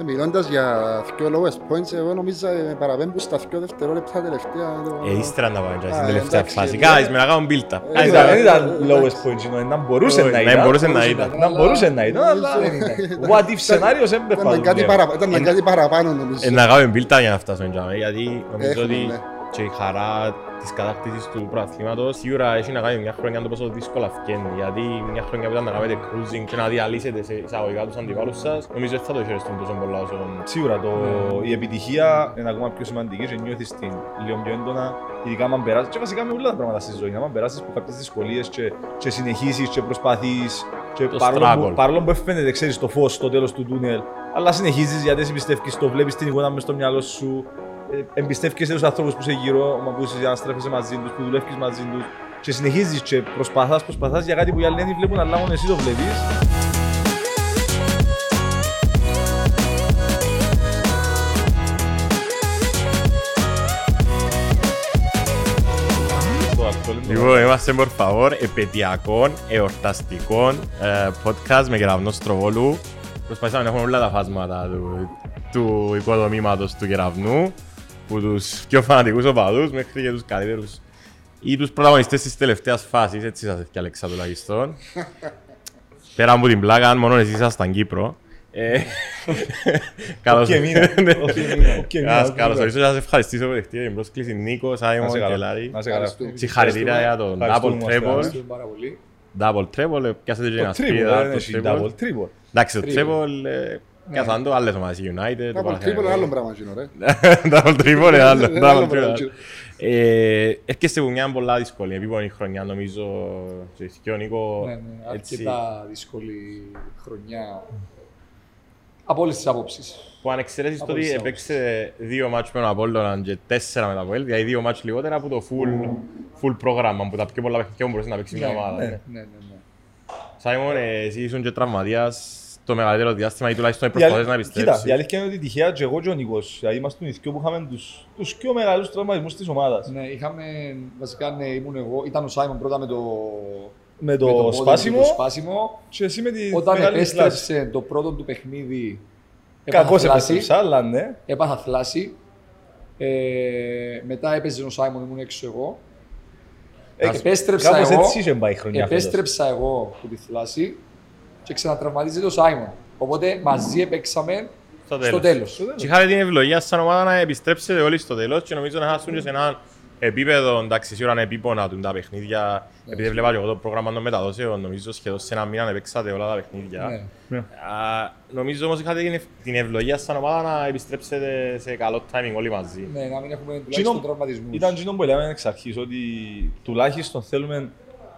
Ε, Μιλώντας για δύο lowest points, εγώ νομίζω ε, παραπέμπω στα δύο δευτερόλεπτα τελευταία. το- Ε, ύστερα να πάμε στην Α, τελευταία εντάξει, φάση. ε, Κάτσε με να κάνουμε build-up. Ε, Άι, ε, θα- Δεν ήταν lowest point, είναι να μπορούσε Όχι, να να ήταν. μπορούσε να ήταν. Να μπορούσε να ήταν, αλλά Δεν είναι. What if σενάριος δεν Ήταν πέφτει. κάτι παραπάνω, ήταν κάτι παραπάνω νομίζω. Ε, να κάνουμε build-up για να φτάσουμε εκεί, γιατί νομίζω Έχουμε, ότι ναι. και η χαρά της κατάκτησης του πρωταθλήματος σίγουρα έχει να κάνει μια χρονιά το πόσο δύσκολα φκένει. Γιατί μια χρονιά που ήταν να κάνετε cruising και να διαλύσετε σε εισαγωγικά τους αντιπάλους σας, νομίζω ότι θα το χειριστούν τόσο πολλά όσο... Σίγουρα το, η επιτυχία είναι ακόμα πιο σημαντική και νιώθεις την λίγο πιο έντονα ειδικά αν περάσεις και βασικά με όλα τα πράγματα στη ζωή αν περάσεις από κάποιες δυσκολίες και, και συνεχίσεις και προσπαθείς και Το παρόλο, struggle. που, παρόλο που φαίνεται ξέρεις το φως στο τέλος του τούνελ αλλά συνεχίζεις γιατί εσύ πιστεύεις το βλέπεις την εικόνα μες στο μυαλό σου ε, εμπιστεύκεσαι τους ανθρώπους που είσαι γύρω μα που είσαι αναστρέφεσαι μαζί τους, που δουλεύεις μαζί τους και συνεχίζεις και προσπαθάς, προσπαθάς για κάτι που οι άλλοι δεν βλέπουν αλλά μόνο εσύ το βλέπεις Το αυτό είναι το Λοιπόν, είμαστε por favor επαιτειακών, εορταστικών ε, podcast με κεραυνό Στροβόλου. Προσπαθήσαμε να έχουμε όλα τα φάσματα του, του οικοδομήματος του κεραυνού, που τους πιο φανατικούς οπαδούς μέχρι και τους καλύτερους ή τους πρωταγωνιστές της τελευταίας φάσης, έτσι σας έφυγε Αλέξα τουλάχιστον. Πέρα από την πλάκα, αν μόνος εσείς ήσασταν Κύπρο. Ε, καλώς- Και εμείνα. Ναι. Όχι εμείνα. Και εμείνα. Ας καλώς ορίσω και σας ευχαριστήσω που δεχτείτε την πρόσκληση Νίκος, Να Σάιμον σε και καλά. Λάρη. Να σε καλά. Ευχαριστούμε. Συγχαρητήρια για τον Ευχαριστούμε, Double Treble. Ευχαριστούμε. πάρα πολύ. Double Treble, πιάσατε και Το ένα triple, σπίδα. δεν το έχει triple. double, triple. Εντάξει, το Triple. Treble, ε, πιάσαν το άλλες ομάδες, η United. το Από Παναθηναϊκό. τρίπολο άλλο πράγμα είναι ρε. Double Treble, ε, άλλο. Είναι Double άλλο Treble. πράγμα. Ε, Έρχεστε από μια πολλά δύσκολη, επίπονη χρονιά νομίζω, και ο Νίκο, Ναι, ναι, έτσι, αρκετά δύσκολη χρονιά. Από όλες τις απόψεις. που αν εξαιρέσεις το Από ότι τις έπαιξε δύο μάτς με τον Απόλλωνα και τέσσερα με τον Αποέλ, δηλαδή δύο μάτς λιγότερα από το full, full πρόγραμμα, που τα πιο πολλά παιχνίδια που μπορούσε να παίξεις μια ομάδα. ναι, ναι. ναι, ναι, ναι. Σάιμον, ε, εσύ ήσουν και τραυματίας το μεγαλύτερο διάστημα ή τουλάχιστον Η προσπαθείς αλη- να Κοίτα, η πιστέψεις. αλήθεια είναι ότι τυχαία και εγώ και ο Νίκος, δηλαδή είμαστε οι δυο που είχαμε τους, τους πιο μεγάλους τραυματισμούς της ομάδας. Ναι, είχαμε, βασικά ναι, ήμουν εγώ, ήταν ο Σάιμον πρώτα με το, Με με το, πόδι του, σπάσιμο το σπάσιμο. και εσύ με τη Όταν μεγάλη θλάση. επέστρεψε το πρώτο του παιχνίδι, έπαθα Κακώς θλάση. επέστρεψα, αλλά ναι. Έπαθα θλάση. Ε, μετά έπαιζε ο Σάιμον, ήμουν έξω εγώ. Ε, Επέστρεψα Κάπως εγώ. έτσι είχε πάει η χρονιά φέτος. Επέστρεψα εγώ από τη θλάση και ξανατραυματίζεται ο Σάιμον. Οπότε μαζί έπαιξαμε Στο στο τέλος. τέλος. Και είχατε την ευλογία σαν ομάδα να επιστρέψετε όλοι στο τέλος και νομίζω να χάσουν και σε ένα επίπεδο, εντάξει, σίγουρα είναι επίπονα του τα παιχνίδια. Επειδή βλέπα και εγώ το πρόγραμμα των μεταδόσεων, νομίζω σχεδόν σε ένα μήνα παίξατε όλα τα παιχνίδια. Ναι. Α, νομίζω όμως είχατε την, ευ- την ευλογία σαν ομάδα να επιστρέψετε σε καλό timing όλοι μαζί. Ναι, να μην έχουμε Τζίνο- τουλάχιστον τραυματισμούς. Ήταν εκείνο που λέμε εξ αρχής ότι τουλάχιστον θέλουμε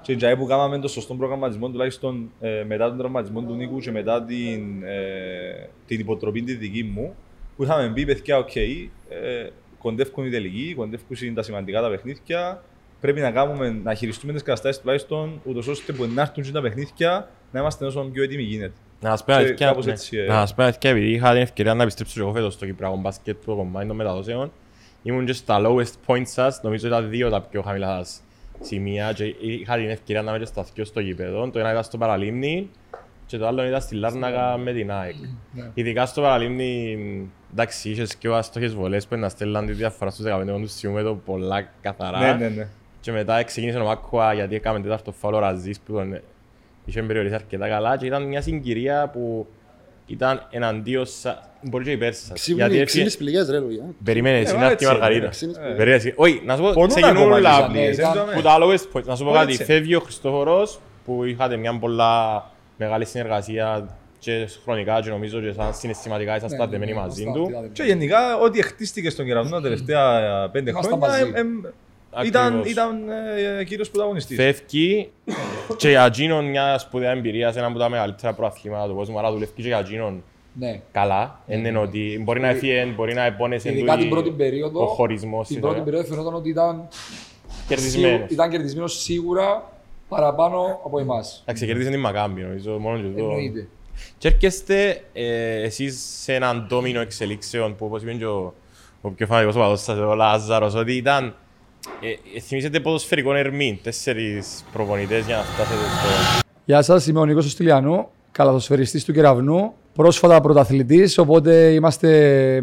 και για που κάναμε το σωστό προγραμματισμό τουλάχιστον ε, μετά τον τραυματισμό του Νίκου και μετά την, ε, την υποτροπή τη δική μου που είχαμε πει παιδιά, οκ, ε, κοντεύκουν οι τελικοί, κοντεύκουν τα σημαντικά τα παιχνίδια πρέπει να, κάνουμε, να χειριστούμε τις καταστάσεις τουλάχιστον ούτως ώστε που να έρθουν και τα παιχνίδια να είμαστε όσο πιο έτοιμοι γίνεται. Να σας πω την Και αλήθεια, κάπως ναι. έτσι, ε. Να σας πω την αλήθεια, επειδή είχα την ευκαιρία να επιστρέψω και εγώ φέτος στο Κυπριακό μπάσκετ του κομμάτι των μεταδόσεων, ήμουν και στα lowest points σας, νομίζω ήταν δύο τα πιο χαμηλά σας σημεία και είχα την ευκαιρία να είμαι και στα δυο στο γήπεδο. Το ένα ήταν στο Παραλίμνη και το άλλο ήταν στη Λάρνακα με την ΑΕΚ. Ναι. Ειδικά στο Παραλίμνη, εντάξει, είχες και άστοχες βολές που να στέλναν τη διαφορά στους 15 πόντους σύμμετο πολλά καθαρά. Ναι, ναι, ναι. Και μετά ξεκίνησε ο Μάκουα γιατί έκαμε τέταρτο φάουλο Ραζής που τον είχε περιορίσει αρκετά καλά και ήταν μια συγκυρία που ήταν εναντίον σας, μπορεί και υπέρ σας. Γιατί έφυγε- Ξύνεις πληγές ρε Λουιά. Περίμενε, εσύ Ε, να έρθει η έτσι είναι, Μαργαρίτα. εξήνεις Ε. Περίμενε, εσύ. Όχι, να σου πω, Πονούν ξεκινούν ακόμα όλα τις Ναι, απλίες, ήταν- δεν το που τα lowest points. Να σου πω Όχι, κάτι, έτσι. φεύγει ο Χριστόφορος που είχατε μια πολλά μεγάλη συνεργασία και χρονικά και νομίζω και σαν συναισθηματικά ήσασταν Ναι, ναι, δεμένοι ναι, μαζί ήμασταν του. αρκετά Και γενικά, ό,τι χτίστηκε στον κεραυνό τα τελευταία πέντε Ήμασταν χρόνια μαζί. εμ, εμ, ήταν, Ακριβώς. ήταν ε, κύριος πρωταγωνιστής. Φεύγει και για εκείνον μια σπουδαία εμπειρία σε ένα από τα μεγαλύτερα προαθλήματα του κόσμου, άρα δουλεύει και για εκείνον Ναι. καλά. Δεν είναι ότι μπορεί να έφυγε, μπορεί να επώνεσαι Ειδικά την πρώτη περίοδο, ο χωρισμός. την είναι πρώτη περίοδο φαινόταν ότι ήταν, κερδισμένος. σίγου- ήταν κερδισμένος σίγουρα παραπάνω από εμάς. Εντάξει, κερδίσε την Μακάμπη νομίζω, μόνο και το. Εννοείται. Και έρχεστε ε, εσείς σε έναν ντόμινο εξελίξεων που όπως είπε και ο, ο πιο φανατικός οπαδός σας, ο Λάζαρος, ότι ήταν ε, ε, θυμίζετε ποδοσφαιρικό ερμήν, τέσσερις προπονητές για να φτάσετε στο... Γεια σας, είμαι ο Νίκος Στυλιανού, καλαθοσφαιριστής του κεραυνού. πρόσφατα πρωταθλητής, οπότε είμαστε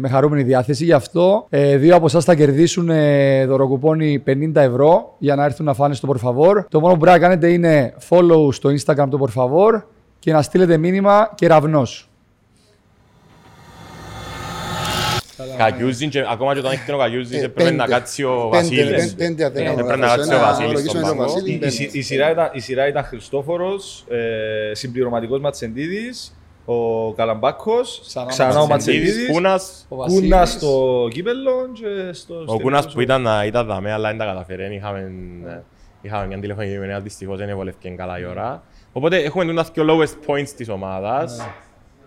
με χαρούμενη διάθεση. Γι' αυτό ε, δύο από εσάς θα κερδίσουν ε, δωροκουπόνι 50 ευρώ για να έρθουν να φάνε στο Por Favor. Το μόνο που πρέπει να κάνετε είναι follow στο Instagram το Por Favor και να στείλετε μήνυμα κεραυνός. Κακιούζιν και ακόμα και όταν έχει ο Κακιούζιν Ε, έπρεπε να πέντε. κάτσει ο Πέντε, Βασίλης. πέντε, πέντε αν δεν Ε, κάνω έπρεπε να λάθος. κάτσει ο Ένα, Βασίλης λογίσουμε στον τον πάγκο. Βασίλη, Η, πέντε. η- η σειρά ήταν, η σειρά ήταν Χριστόφορος, ε, συμπληρωματικός Ματσεντίδης, ο Καλαμπάκος, Ξανά ο ξανά ο Ματσεντίδης, Ματσεντίδης, Κούνας, Ο Κούνας Βασίλης. στο κύπελλο και στο... ο Κούνας που ήταν, ήταν δαμέ αλλά δεν τα καταφέρει. Είχαμε, είχαμε μια τηλεφωνική ημερία, δυστυχώς δεν εβολεύκε καλά η ώρα. Οπότε έχουμε τούτα δύο lowest points της ομάδας.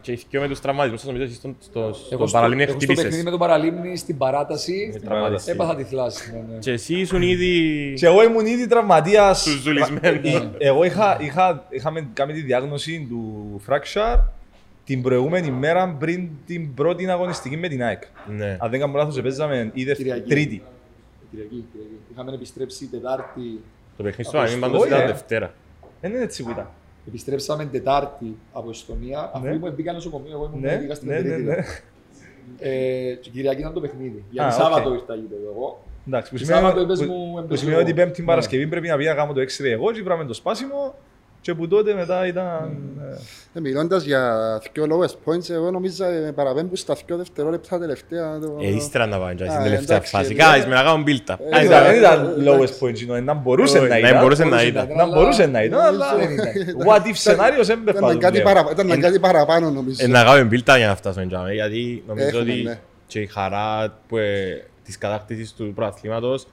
Και οι δυο με τους τραυματισμούς, σας νομίζω εσείς στον- στο- Εγώ στον στο, παραλίμνη εγώ στο παιχνίδι χτύπησες. με τον Παραλίμνη στην παράταση τραυματιστή. έπαθα τη θλάση. Ναι, ναι. Και εσύ ήσουν ήδη... Και εγώ ήμουν ήδη τραυματίας. Τους ζουλισμένους. Ε, Εγώ είχα, είχα, είχαμε κάνει τη διάγνωση του fracture την προηγούμενη μέρα πριν την πρώτη αγωνιστική με την ΑΕΚ. Ναι. Αν δεν κάνω λάθος, επέζαμε ή δεύτερη, Κυριακή. τρίτη. Κυριακή, Κυριακή. Είχαμε επιστρέψει Τετάρτη. Το παιχνίδι στο Πανεπιστήμιο Όχι, πάντως ήταν ε. Δευτέρα. Δεν είναι έτσι που ήταν. Επιστρέψαμε Τετάρτη από Εστονία. Αφού Ναι. μου μπήκα νοσοκομείο, εγώ ήμουν Ναι, ναι, στην ναι, ναι, Τρίτη. ναι. Ε, και Κυριακή ήταν το παιχνίδι. Α, Γιατί οκ. Σάββατο ήρθα γήπεδο εγώ. Εντάξει, που Και σημαίνει, Σάββατο είπες που- μου που εμπεζό. σημαίνει ότι πέμπτη Ναι. Παρασκευή πρέπει να πήγα να κάνω το x-ray εγώ και βράμε το σπάσιμο και που τότε μετά ήταν... ε, Ε, Μιλώντας για δύο lowest points, εγώ νομίζω ε, παραπέμπω στα δύο δευτερόλεπτα τελευταία. το- Ε, ύστερα να πάμε και Α, στην τελευταία εντάξει, φάση. ε, Κάτσε με να κάνουμε build-up. Ε, Δεν ε, ήταν- δεν ε, ήταν ε, lowest εντάξει. point, είναι, να μπορούσε Όχι, να να ήταν. μπορούσε να μπορούσε ήταν. να Να μπορούσε να ήταν, αλλά Νομίζω- δεν ήταν. What if σενάριο δεν Ήταν περπατούν κάτι πλέον. παρα- Ήταν κάτι παραπάνω νομίζω. Ε, να κάνουμε build-up για να φτάσουμε εκεί, γιατί νομίζω Έχουμε, ότι ναι. και η χαρά που, ε, της κατάκτησης του προαθλήματος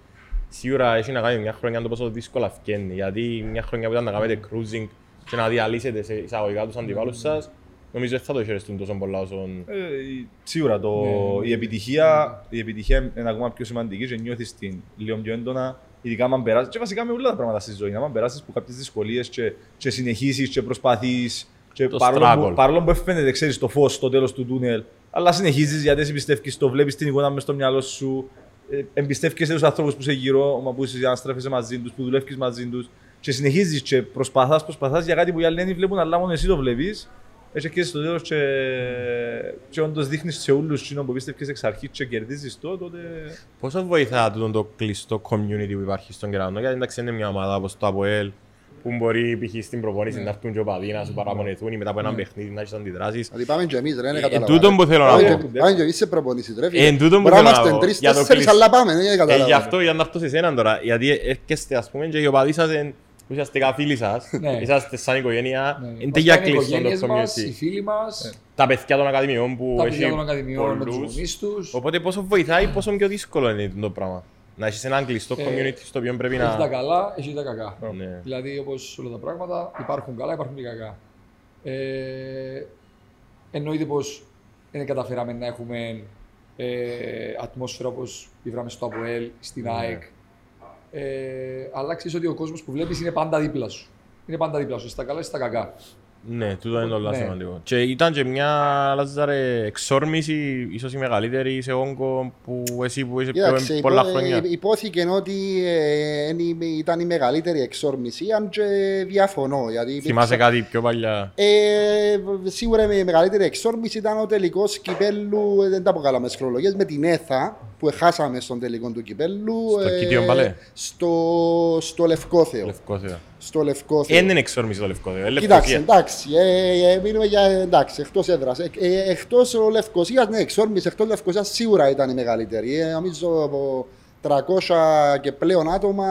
σίγουρα έχει να κάνει μια χρονιά το πόσο δύσκολα φκένει. Γιατί μια χρονιά που ήταν να κάνετε cruising και να διαλύσετε σε εισαγωγικά τους αντιπάλους σας, νομίζω δεν θα το χαιρεστούν τόσο πολλά όσο... Ε, η- Σίγουρα το, Ναι. η, επιτυχία, η επιτυχία είναι ακόμα πιο σημαντική και νιώθεις την λίγο πιο έντονα ειδικά αν περάσεις και βασικά με όλα τα πράγματα στη ζωή αν περάσεις από κάποιες δυσκολίες και, και συνεχίσεις και προσπαθείς και Το παρόλο, struggle. που, παρόλο που φαίνεται ξέρεις το φως στο τέλος του τούνελ αλλά συνεχίζεις γιατί εσύ πιστεύεις το βλέπεις την εικόνα μες στο μυαλό σου ε, εμπιστεύκεσαι τους ανθρώπους που είσαι γύρω μα που είσαι αναστρέφεσαι μαζί τους, που δουλεύεις μαζί τους και συνεχίζεις και προσπαθάς, προσπαθάς για κάτι που οι άλλοι δεν βλέπουν αλλά μόνο εσύ το βλέπεις. Έτσι και στο τέλος και, και όντως δείχνεις σε όλους εκείνο που πίστευκες εξ αρχής και κερδίζεις το, τότε... Πόσο βοηθά τούτο το κλειστό community που υπάρχει στον Κεραυνό, γιατί εντάξει είναι μια ομάδα όπως το ΑΠΟΕΛ που μπορεί π.χ. στην προπόνηση να έρθουν και οπαδοί να σου παραπονεθούν ή μετά από ένα παιχνίδι να έχεις αντιδράσεις. Δηλαδή πάμε και εμείς ρε, δεν Ε, καταλαβαίνω. τούτον που θέλω να Πάμε πω. και- Πάμε και εμείς σε προπονήσεις ρε φίλε. Ε, εν τούτον που Μπορεί να θέλω να είμαστε πω. τρεις, Για το τέσσερις, κλειστό. αλλά πάμε, δεν Ε, γι' καταλαβαίνω. αυτό για να έρθω σε εσέναν τώρα, γιατί έρχεστε ας πούμε και οι οπαδοί σας εν- ουσιαστικά φίλοι σας, Ναι. είσαστε σαν οικογένεια, Ναι. είναι Μας για κάνουν οι κλειστό το οικογένειες μας, οι community. φίλοι μας, Τα παιδιά των ακαδημιών που τα έχει παιδιά των ακαδημιών με τους πολλούς. γονείς τους. Οπότε πόσο βοηθάει, πόσο πιο δύσκολο είναι το πράγμα. Να έχεις έναν κλειστό Ε, community στο οποίο πρέπει Έχεις τα να... καλά, έχεις τα κακά. Ναι. Δηλαδή, όπως όλα τα πράγματα, υπάρχουν καλά, υπάρχουν και κακά. Ε, εννοείται πως δεν καταφέραμε να έχουμε ε, ατμόσφαιρα όπως είδαμε στο ΑΠΟΕΛ, στην Ναι. ΑΕΚ. Ε, αλλά ξέρεις ότι ο κόσμος που βλέπεις είναι πάντα δίπλα σου. Είναι πάντα δίπλα σου, στα καλά ή στα κακά. Ναι, τούτο είναι το Ναι. σημαντικό. Και ήταν και μια Λάζαρε εξόρμηση, ίσως η μεγαλύτερη σε όγκο που εσύ που είσαι πιο Κοίταξε, πολλά υπό- χρόνια. ε, υπόθηκε ότι ε, εν η- ήταν η μεγαλύτερη εξόρμηση, αν και διαφωνώ. Γιατί υπήρξε- Θυμάσαι κάτι πιο παλιά; Ε, σίγουρα η μεγαλύτερη εξόρμηση ήταν ο τελικός κυπέλου, ε, δεν τα πω καλά με χρονολογίες, με την ΕΘΑ που χάσαμε στον τελικό του κυπέλου. Στο Κίτιον Παλέ; Στο, στο Λευκό Θεό. Λευκό Θεό. Στο Λευκό Θεό. Ε, δεν είναι εξόρμηση το Λευκό Θεό. είναι Κοιτάξτε, Λευκοσία. εντάξει, ε, ε, μιλούμε για εντάξει, εκτός έδρας. Ε, ε, εκτός Λευκοσίας, ναι, εξόρμηση εκτός Λευκοσίας σίγουρα ήταν η μεγαλύτερη. Ε, νομίζω από 300 και πλέον άτομα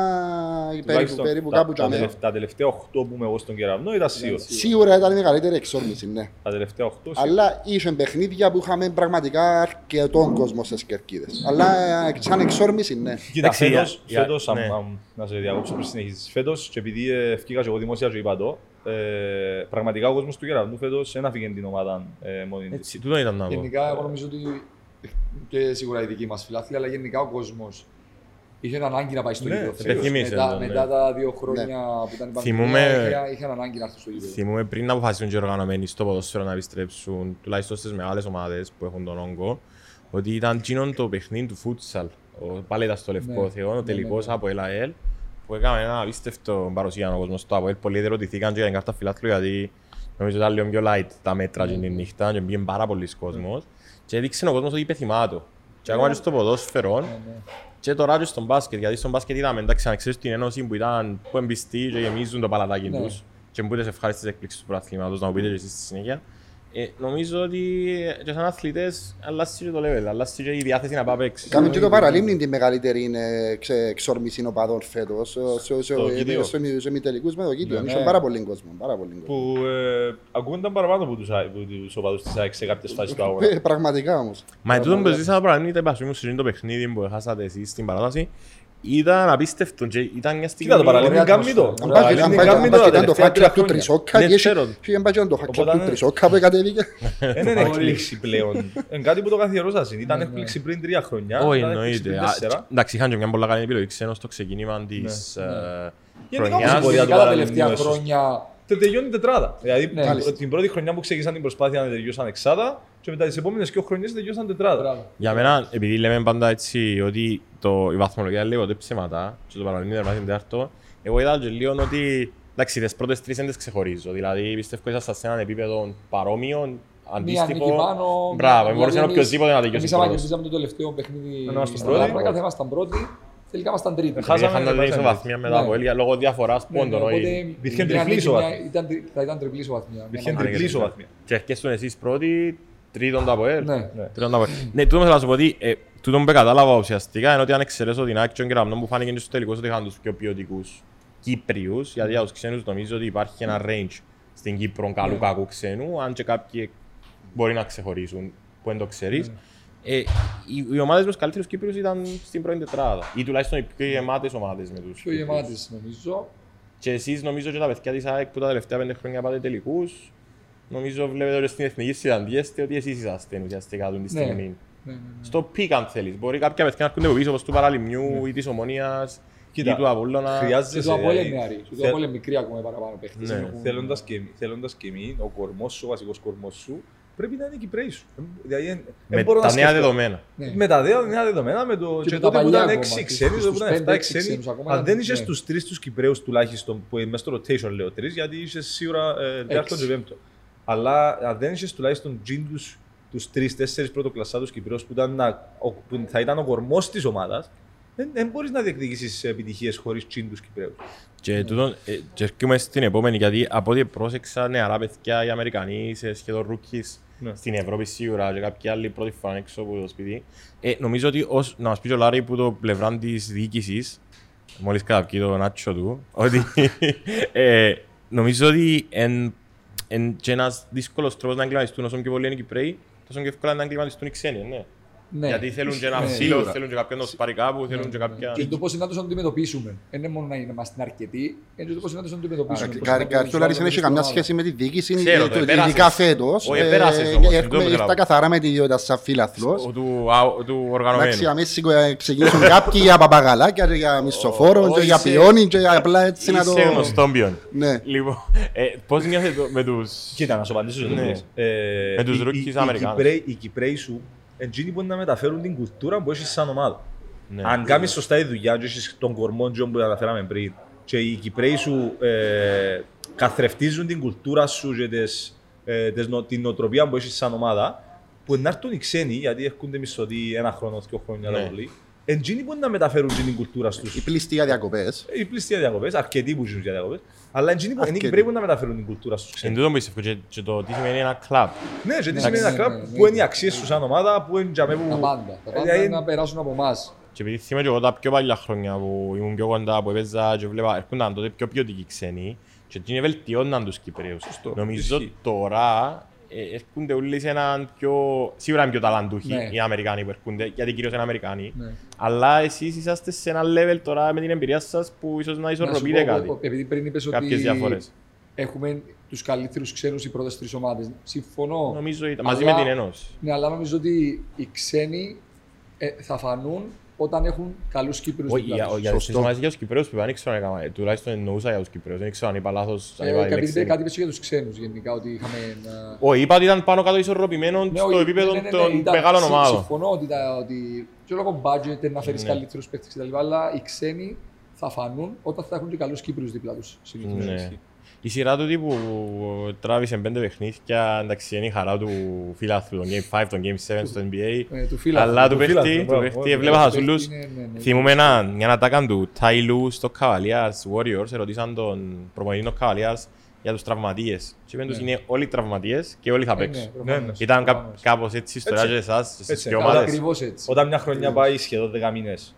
περίπου, Τουλάχιστον περίπου τα, κάπου τα, τζαμέ. τελευταία, τα τελευταία 8 που είμαι εγώ στον κεραυνό ήταν σίγουρα. Σίγουρα ήταν η μεγαλύτερη εξόρμηση, ναι. Τα τελευταία 8 σίγουρα. Αλλά είχε παιχνίδια που είχαμε πραγματικά αρκετόν κόσμο στις κερκίδες. Αλλά ε, σαν εξόρμηση, ναι. Κοίτα, Εντάξει, φέτος, για- φέτος, για- αμ- ναι. αμ, να σε διακόψω πριν συνεχίσεις. Φέτος, και επειδή ε, ευκήκα και εγώ δημόσια και είπα το, ε, πραγματικά ο κόσμος του Κεραυνού φέτος δεν άφηγε την ομάδα ε, μόνη της. Έτσι, τούτο ήταν να πω. Γενικά, εγώ νομίζω ότι και σίγουρα οι δικοί μας φιλάθλοι, αλλά γενικά ο κόσμος είχε ανάγκη να πάει στο Ναι, γήπεδο. επιθυμήσε μετά, το, ναι. μετά τα δύο χρόνια που ήταν η πανδημία, Θυμούμαι- είχε, είχε ανάγκη να έρθει στο γήπεδο. Θυμούμε πριν να αποφασίσουν και οι οργανωμένοι στο ποδόσφαιρο να επιστρέψουν, τουλάχιστον στις μεγάλες ομάδες που έχουν τον όγκο, ότι ήταν εκείνον το παιχνίδι του φούτσαλ. Ο- Πάλι ήταν στο Λευκό Ναι, Θεό, ο ναι, τελικός ναι, ναι. από ΕΛΑΕΛ, που έκαμε ένα απίστευτο παρουσία ο κόσμος στο ΑΠΟΕΛ. Πολλοί δεν ρωτηθήκαν και για την κάρτα φιλάθλου γιατί Νομίζω ήταν λίγο πιο light τα μέτρα και την νύχτα και πήγαινε πάρα πολλοί κόσμος και έδειξε ο κόσμος ότι υπεθυμάτω. Και ακόμα και στο ποδόσφαιρο και τώρα και στον μπάσκετ, γιατί στον μπάσκετ είδαμε, εντάξει, αν ξέρεις την ένωση που ήταν που εμπιστοί και γεμίζουν το παλατάκι Ναι. τους και μου πείτε ευχάριστες εκπλήξεις του πρωταθλήματος, να μου πείτε και εσείς στη συνέχεια. Ε, νομίζω ότι και σαν αθλητές αλλάζει και το level, αλλάζει και η διάθεση να πάει παίξεις. Κάνουν και το παραλίμνη τη μεγαλύτερη ε, ξε- εξόρμηση οπαδών φέτος. Σε- σε- σε- Κίτιο. στο ημι- στο ημιτελικούς με το Κίτιο. Ναι. Είχε πάρα πολύ κόσμο. Πάρα πολύ κόσμο. Που ε, ακούγονταν παραπάνω από τους, Α- που τους οπαδούς της ΑΕΚ σε κάποιες φάσεις του αγώνα. Ε, Πραγματικά όμως. Μα εν τούτον που ζήσαμε παραλίμνη, είπα, μου στο το παιχνίδι που έχασατε εσείς στην παράταση, ήταν απίστευτο και ήταν μια στιγμή... Κοίτα το παραλίμνη Ωραία κάνει το. ατμόσφαιρα. Αν Το πάει- Παραλίμνη αν πάει- κάνει αν το πάει τα και ήταν το τελευταία hack τρία club του χρόνια. Τρισόκα Ναι, και ξέρω. έχει- είχε πάει και ήταν το hack club Οπότε του είναι- Τρισόκα που κατέβηκε. Δεν είναι έκπληξη πλέον. Είναι κάτι που το καθιερώσασαι. Ήταν έκπληξη πριν τρία χρόνια. Όχι, ήταν έκπληξη εννοείται. πριν Α, τέσσερα. Εντάξει, είχαν και μια πολλά καλή επιλογή ξένο στο ξεκίνημα της ε, Γενικά χρονιάς. όμως η πορεία του Γενικά τα Παραλίμνιου τελευταία έσως. χρόνια Τε- Τελειώνει η τετράδα. Δηλαδή Ναι. την- την πρώτη χρονιά που ξεκίνησαν την προσπάθεια να τελειώσαν εξάδα και μετά τις επόμενες δύο χρονιές τελειώσαν τετράδα. Μπράβο. Για μένα, επειδή λέμε πάντα έτσι ότι το, η βαθμολογία λέει ότι ψέματα και το παραλίμνη δερμάτιν τετάρτο, εγώ είδα και λίγο ότι εντάξει, τις πρώτες τρεις δεν τις ξεχωρίζω. Δηλαδή πιστεύω ήσασταν σε έναν επίπεδο παρόμοιο, Μία αντίστοιχο. νίκη πάνω. Μπράβο, δηλαδή μπορούσε εμείς- οποιοδήποτε να τελειώσει Εμείς άμα πρώτος. κερδίζαμε το τελευταίο παιχνίδι Να είμαστε στα πρώτοι. Λάβρακα, θα ήμασταν πρώτοι. Τελικά ήμασταν τρίτοι. Ε, χάσαμε, Είχαν να δεν δίνει πάθαμε. ισοβαθμία μετά Ναι. από έλια λόγω διαφοράς Ναι, ναι, πόντων. οπότε όχι. Υπήρχε μια τριπλή νίκη, ισοβαθμία. μια- ήταν τρι- Θα ήταν τριπλή ισοβαθμία. Υπήρχε Μια- τριπλή ναι. ισοβαθμία. Και έρχεστε εσείς πρώτοι, τρίτον το ΑΠΟΕΛ. Ναι. Ναι. Τρίτον το ΑΠΟΕΛ. Ναι, τούτο θέλω να σου πω ότι ε, τούτο που κατάλαβα ουσιαστικά είναι ότι αν εξαιρέσω την Άκη και τον Κεραμνό που φάνηκε και στους τελικούς ότι είχαν τους πιο ποιοτικούς Κύπριους, γιατί για τους ξένους νομίζω ότι υπάρχει ένα range στην Κύπρο καλού Ναι. κακού ξένου, αν και κάποιοι μπορεί να ξεχωρίσουν που δεν το ξέρεις. Ε, οι, οι ομάδες με τους καλύτερους Κύπριους ήταν στην πρώτη τετράδα. Ή τουλάχιστον οι πιο γεμάτες ομάδες με τους Πιο Κύπριους. γεμάτες νομίζω. Και εσείς νομίζω και τα παιδιά της ΑΕΚ που τα τελευταία πέντε χρόνια πάτε τελικούς, νομίζω βλέπετε ότι στην εθνική συναντιέστε ότι εσείς είσαστε ουσιαστικά αυτή τη Ναι. στιγμή. Ναι, ναι, ναι. Στο peak αν θέλεις. Μπορεί κάποια παιδιά να έρχονται από πίσω όπως του Παραλιμνιού ή της Ομονίας Κοίτα, ή του Απόλλωνα. Και Χρειάζεσαι. το Απόλλη είναι δηλαδή, νεαρή. Και το θε- Απόλλη είναι μικρή ακόμα παραπάνω παίχτες. Ναι. Έχουν- Θέλοντας και, θέλοντας και εμείς, ο κορμός σου, ο βασικός κορμός σου, πρέπει να είναι οι Κυπρέοι σου. Δηλαδή, εν- Με εν μπορώ τα να νέα σκεφτώ. δεδομένα. Ναι. Με τα νέα νέα δεδομένα, με το Και και με τότε τα που παλιά ήταν ακόμα, 6 τους- ξένοι, τους τότε που ήταν 7 πέντε, ξένοι. ξένους ακόμα Αν ήταν- δεν είσαι ναι. στους τρεις τους Κυπρέους τουλάχιστον, που είναι μέσα στο rotation λέω τρεις, γιατί είσαι σίγουρα ε, τέταρτο και πέμπτο. Αλλά αν δεν είσαι τουλάχιστον τζιν τους, τους τρεις, τέσσερις πρωτοκλασσάτους Κυπρέους που, ήταν να- ο- που θα ήταν ο κορμός της ομάδας, δεν, δεν μπορείς να διεκδικήσεις επιτυχίες χωρίς τζιν τους Κυπρέους. Και, τούτον, ε, και έρχομαι στην επόμενη, γιατί από ό,τι πρόσεξα νεαρά παιδιά οι Αμερικανοί σε σχεδόν rookies Ναι. στην Ευρώπη σίγουρα και κάποιοι άλλοι πρώτη φορά έξω από το σπίτι. Ε, νομίζω ότι ως, να μας πει και ο Λάρη που το πλευρά της διοίκησης, μόλις καταπκεί το νάτσο του, ότι ε, νομίζω ότι εν, εν και ένας δύσκολος τρόπος να εγκληματιστούν όσο πιο πολλοί είναι οι Κυπρέοι, τόσο πιο εύκολα να εγκληματιστούν οι ξένοι, ναι. Ναι. Γιατί θέλουν και ένα Ναι. φίλο, Σίγουρα. θέλουν και κάποιον να τους πάρει κάπου, θέλουν και κάποια... Και το πώς είναι να τους αντιμετωπίσουμε. Δεν είναι μόνο να είμαστε αρκετοί, είναι το πώς είναι να τους αντιμετωπίσουμε. Πώς να Κάτι ο Λάρης δεν έχει καμιά σχέση με τη διοίκηση, Ξέρω, ε, το το- επέρασες. ειδικά φέτος. Όχι, Ε, επέρασες όμως, έρχομαι- δεν το Ήρθα καταλάβω. καθαρά με τη ιδιότητα σαν φίλαθλος. Ο- του, α- του οργανωμένου. Εντάξει, για μέση ε, ξεκινήσουν κάποιοι για παπαγαλάκια, και για μισθοφόρο, και όχι, για είσαι- πιόνι, και απλά έτσι να το... Είσαι γνωστόν ποιον. Ναι. Λοιπόν, ε, πώς νιώθετε το- με τους... Κοίτα, να σου απαντήσω σε το Ναι. που λες. Ε, Με τους οι- rookies οι- οι Αμερικάνους. Κυπρέοι- Οι Κυπρέοι σου, εκείνοι που να μεταφέρουν την κουλτούρα που έχεις σαν ομάδα. Ναι. Αν κάνεις σωστά τη δουλειά και έχεις τον κορμό Τζον που αναφέραμε πριν και οι Κυπρέοι σου ε, καθρεφτίζουν την κουλτούρα σου και τις, ε, τις νο- την νοοτροπία που έχεις σαν ομάδα, που να έρθουν οι ξένοι, γιατί έρχονται μισθωτοί ένα χρόνο, δύο χρόνια Ναι. τα πολύ, εκείνοι που να μεταφέρουν την κουλτούρα στους Οι πλείστοι διακοπές. οι πλείστοι διακοπές, αρκετοί που ζουν για διακοπές, αλλά εκείνοι που είναι οι Αρκετοί. Κυπρέοι που να μεταφέρουν την κουλτούρα στους Εν ξένους. τούτο πιστεύω και, και το τι σημαίνει ένα κλαμπ. Ναι, και τι Ναι, σημαίνει ναι, ένα κλαμπ, ναι, ναι. που είναι οι αξίες σου σαν ομάδα, που είναι για μέ Τα που... πάντα. Τα Δηλαδή, πάντα να περάσουν από εμάς. Και επειδή θυμάμαι και εγώ τα πιο παλιά χρόνια που ήμουν πιο κοντά, που έπαιζα και βλέπα, έρχονταν τότε πιο ποιοτικοί ξένοι και εκείνοι βελτιώναν τους Κυπρέους. Σωστό. Νομίζω Ισχύει. τώρα ε, έρχονται όλοι σε έναν πιο... Σίγουρα είναι πιο ταλαντούχοι Ναι. οι Αμερικάνοι που έρχονται, γιατί κυρίως είναι Αμερικάνοι. Ναι. Αλλά εσείς είσαστε σε ένα level τώρα με την εμπειρία σας που ίσως να Να σου ισορροπείτε πω, κάτι. Επειδή πριν είπες ότι Κάποιες διαφορές. έχουμε τους καλύτερους ξένους οι πρώτες τρεις ομάδες. Συμφωνώ. Νομίζω ήταν μαζί Αλλά- με την Ένωση. Ναι, αλλά νομίζω ότι οι ξένοι ε, θα φανούν όταν έχουν καλούς Κύπρους Όχι, δίπλα για, τους. για τις Σωστό. ομάδες για τους Κυπρέους που είπα, δεν ξέρω αν έκανα, τουλάχιστον εννοούσα για τους Κυπρέους, δεν ξέρω αν είπα λάθος, αν Ε, είπα η επειδή λέξη. κάτι είπες και για τους ξένους γενικά, ότι είχαμε... ένα- Όχι, είπα ότι ήταν πάνω κάτω ισορροπημένο Ναι, στο όχι, επίπεδο ναι, ναι, ναι, των ήταν- μεγάλων συ- ομάδων. Συμφωνώ ότι, τα, ότι και λόγω budget να φέρεις Ναι. καλύτερους παίκτες κτλ. Αλλά οι ξένοι θα φανούν όταν θα έχουν και καλούς Κύπρους δίπλα τους. συνήθως. Ναι. Η σειρά του τύπου τράβησε πέντε παιχνίδια, εντάξει είναι η χαρά του φίλαθλου, τον Game 5, τον Game 7 στο NBA. Ε, του φίλαθλου. Αλλά του του παίχτη, φίλαθλου, του μπράβο. παίχτη, Ε, έβλεπα του χασούλους. παίχτη είναι, ναι, ναι. Θυμούμαι ένα, μια ατάκα του Τάιλου στο Cavaliers Warriors, ερωτήσαν τον προπονητή των Cavaliers για τους τραυματίες. Και είπαν τους Ναι. είναι όλοι τραυματίες και όλοι θα Ε, παίξουν. ναι, προφανώς, Ήταν κά- προφανώς. κάπως έτσι η ιστορία Έτσι. και εσάς, στις Έτσι. δύο Καλά, ομάδες. Ακριβώς έτσι. Όταν μια χρονιά πάει σχεδόν 10 μήνες,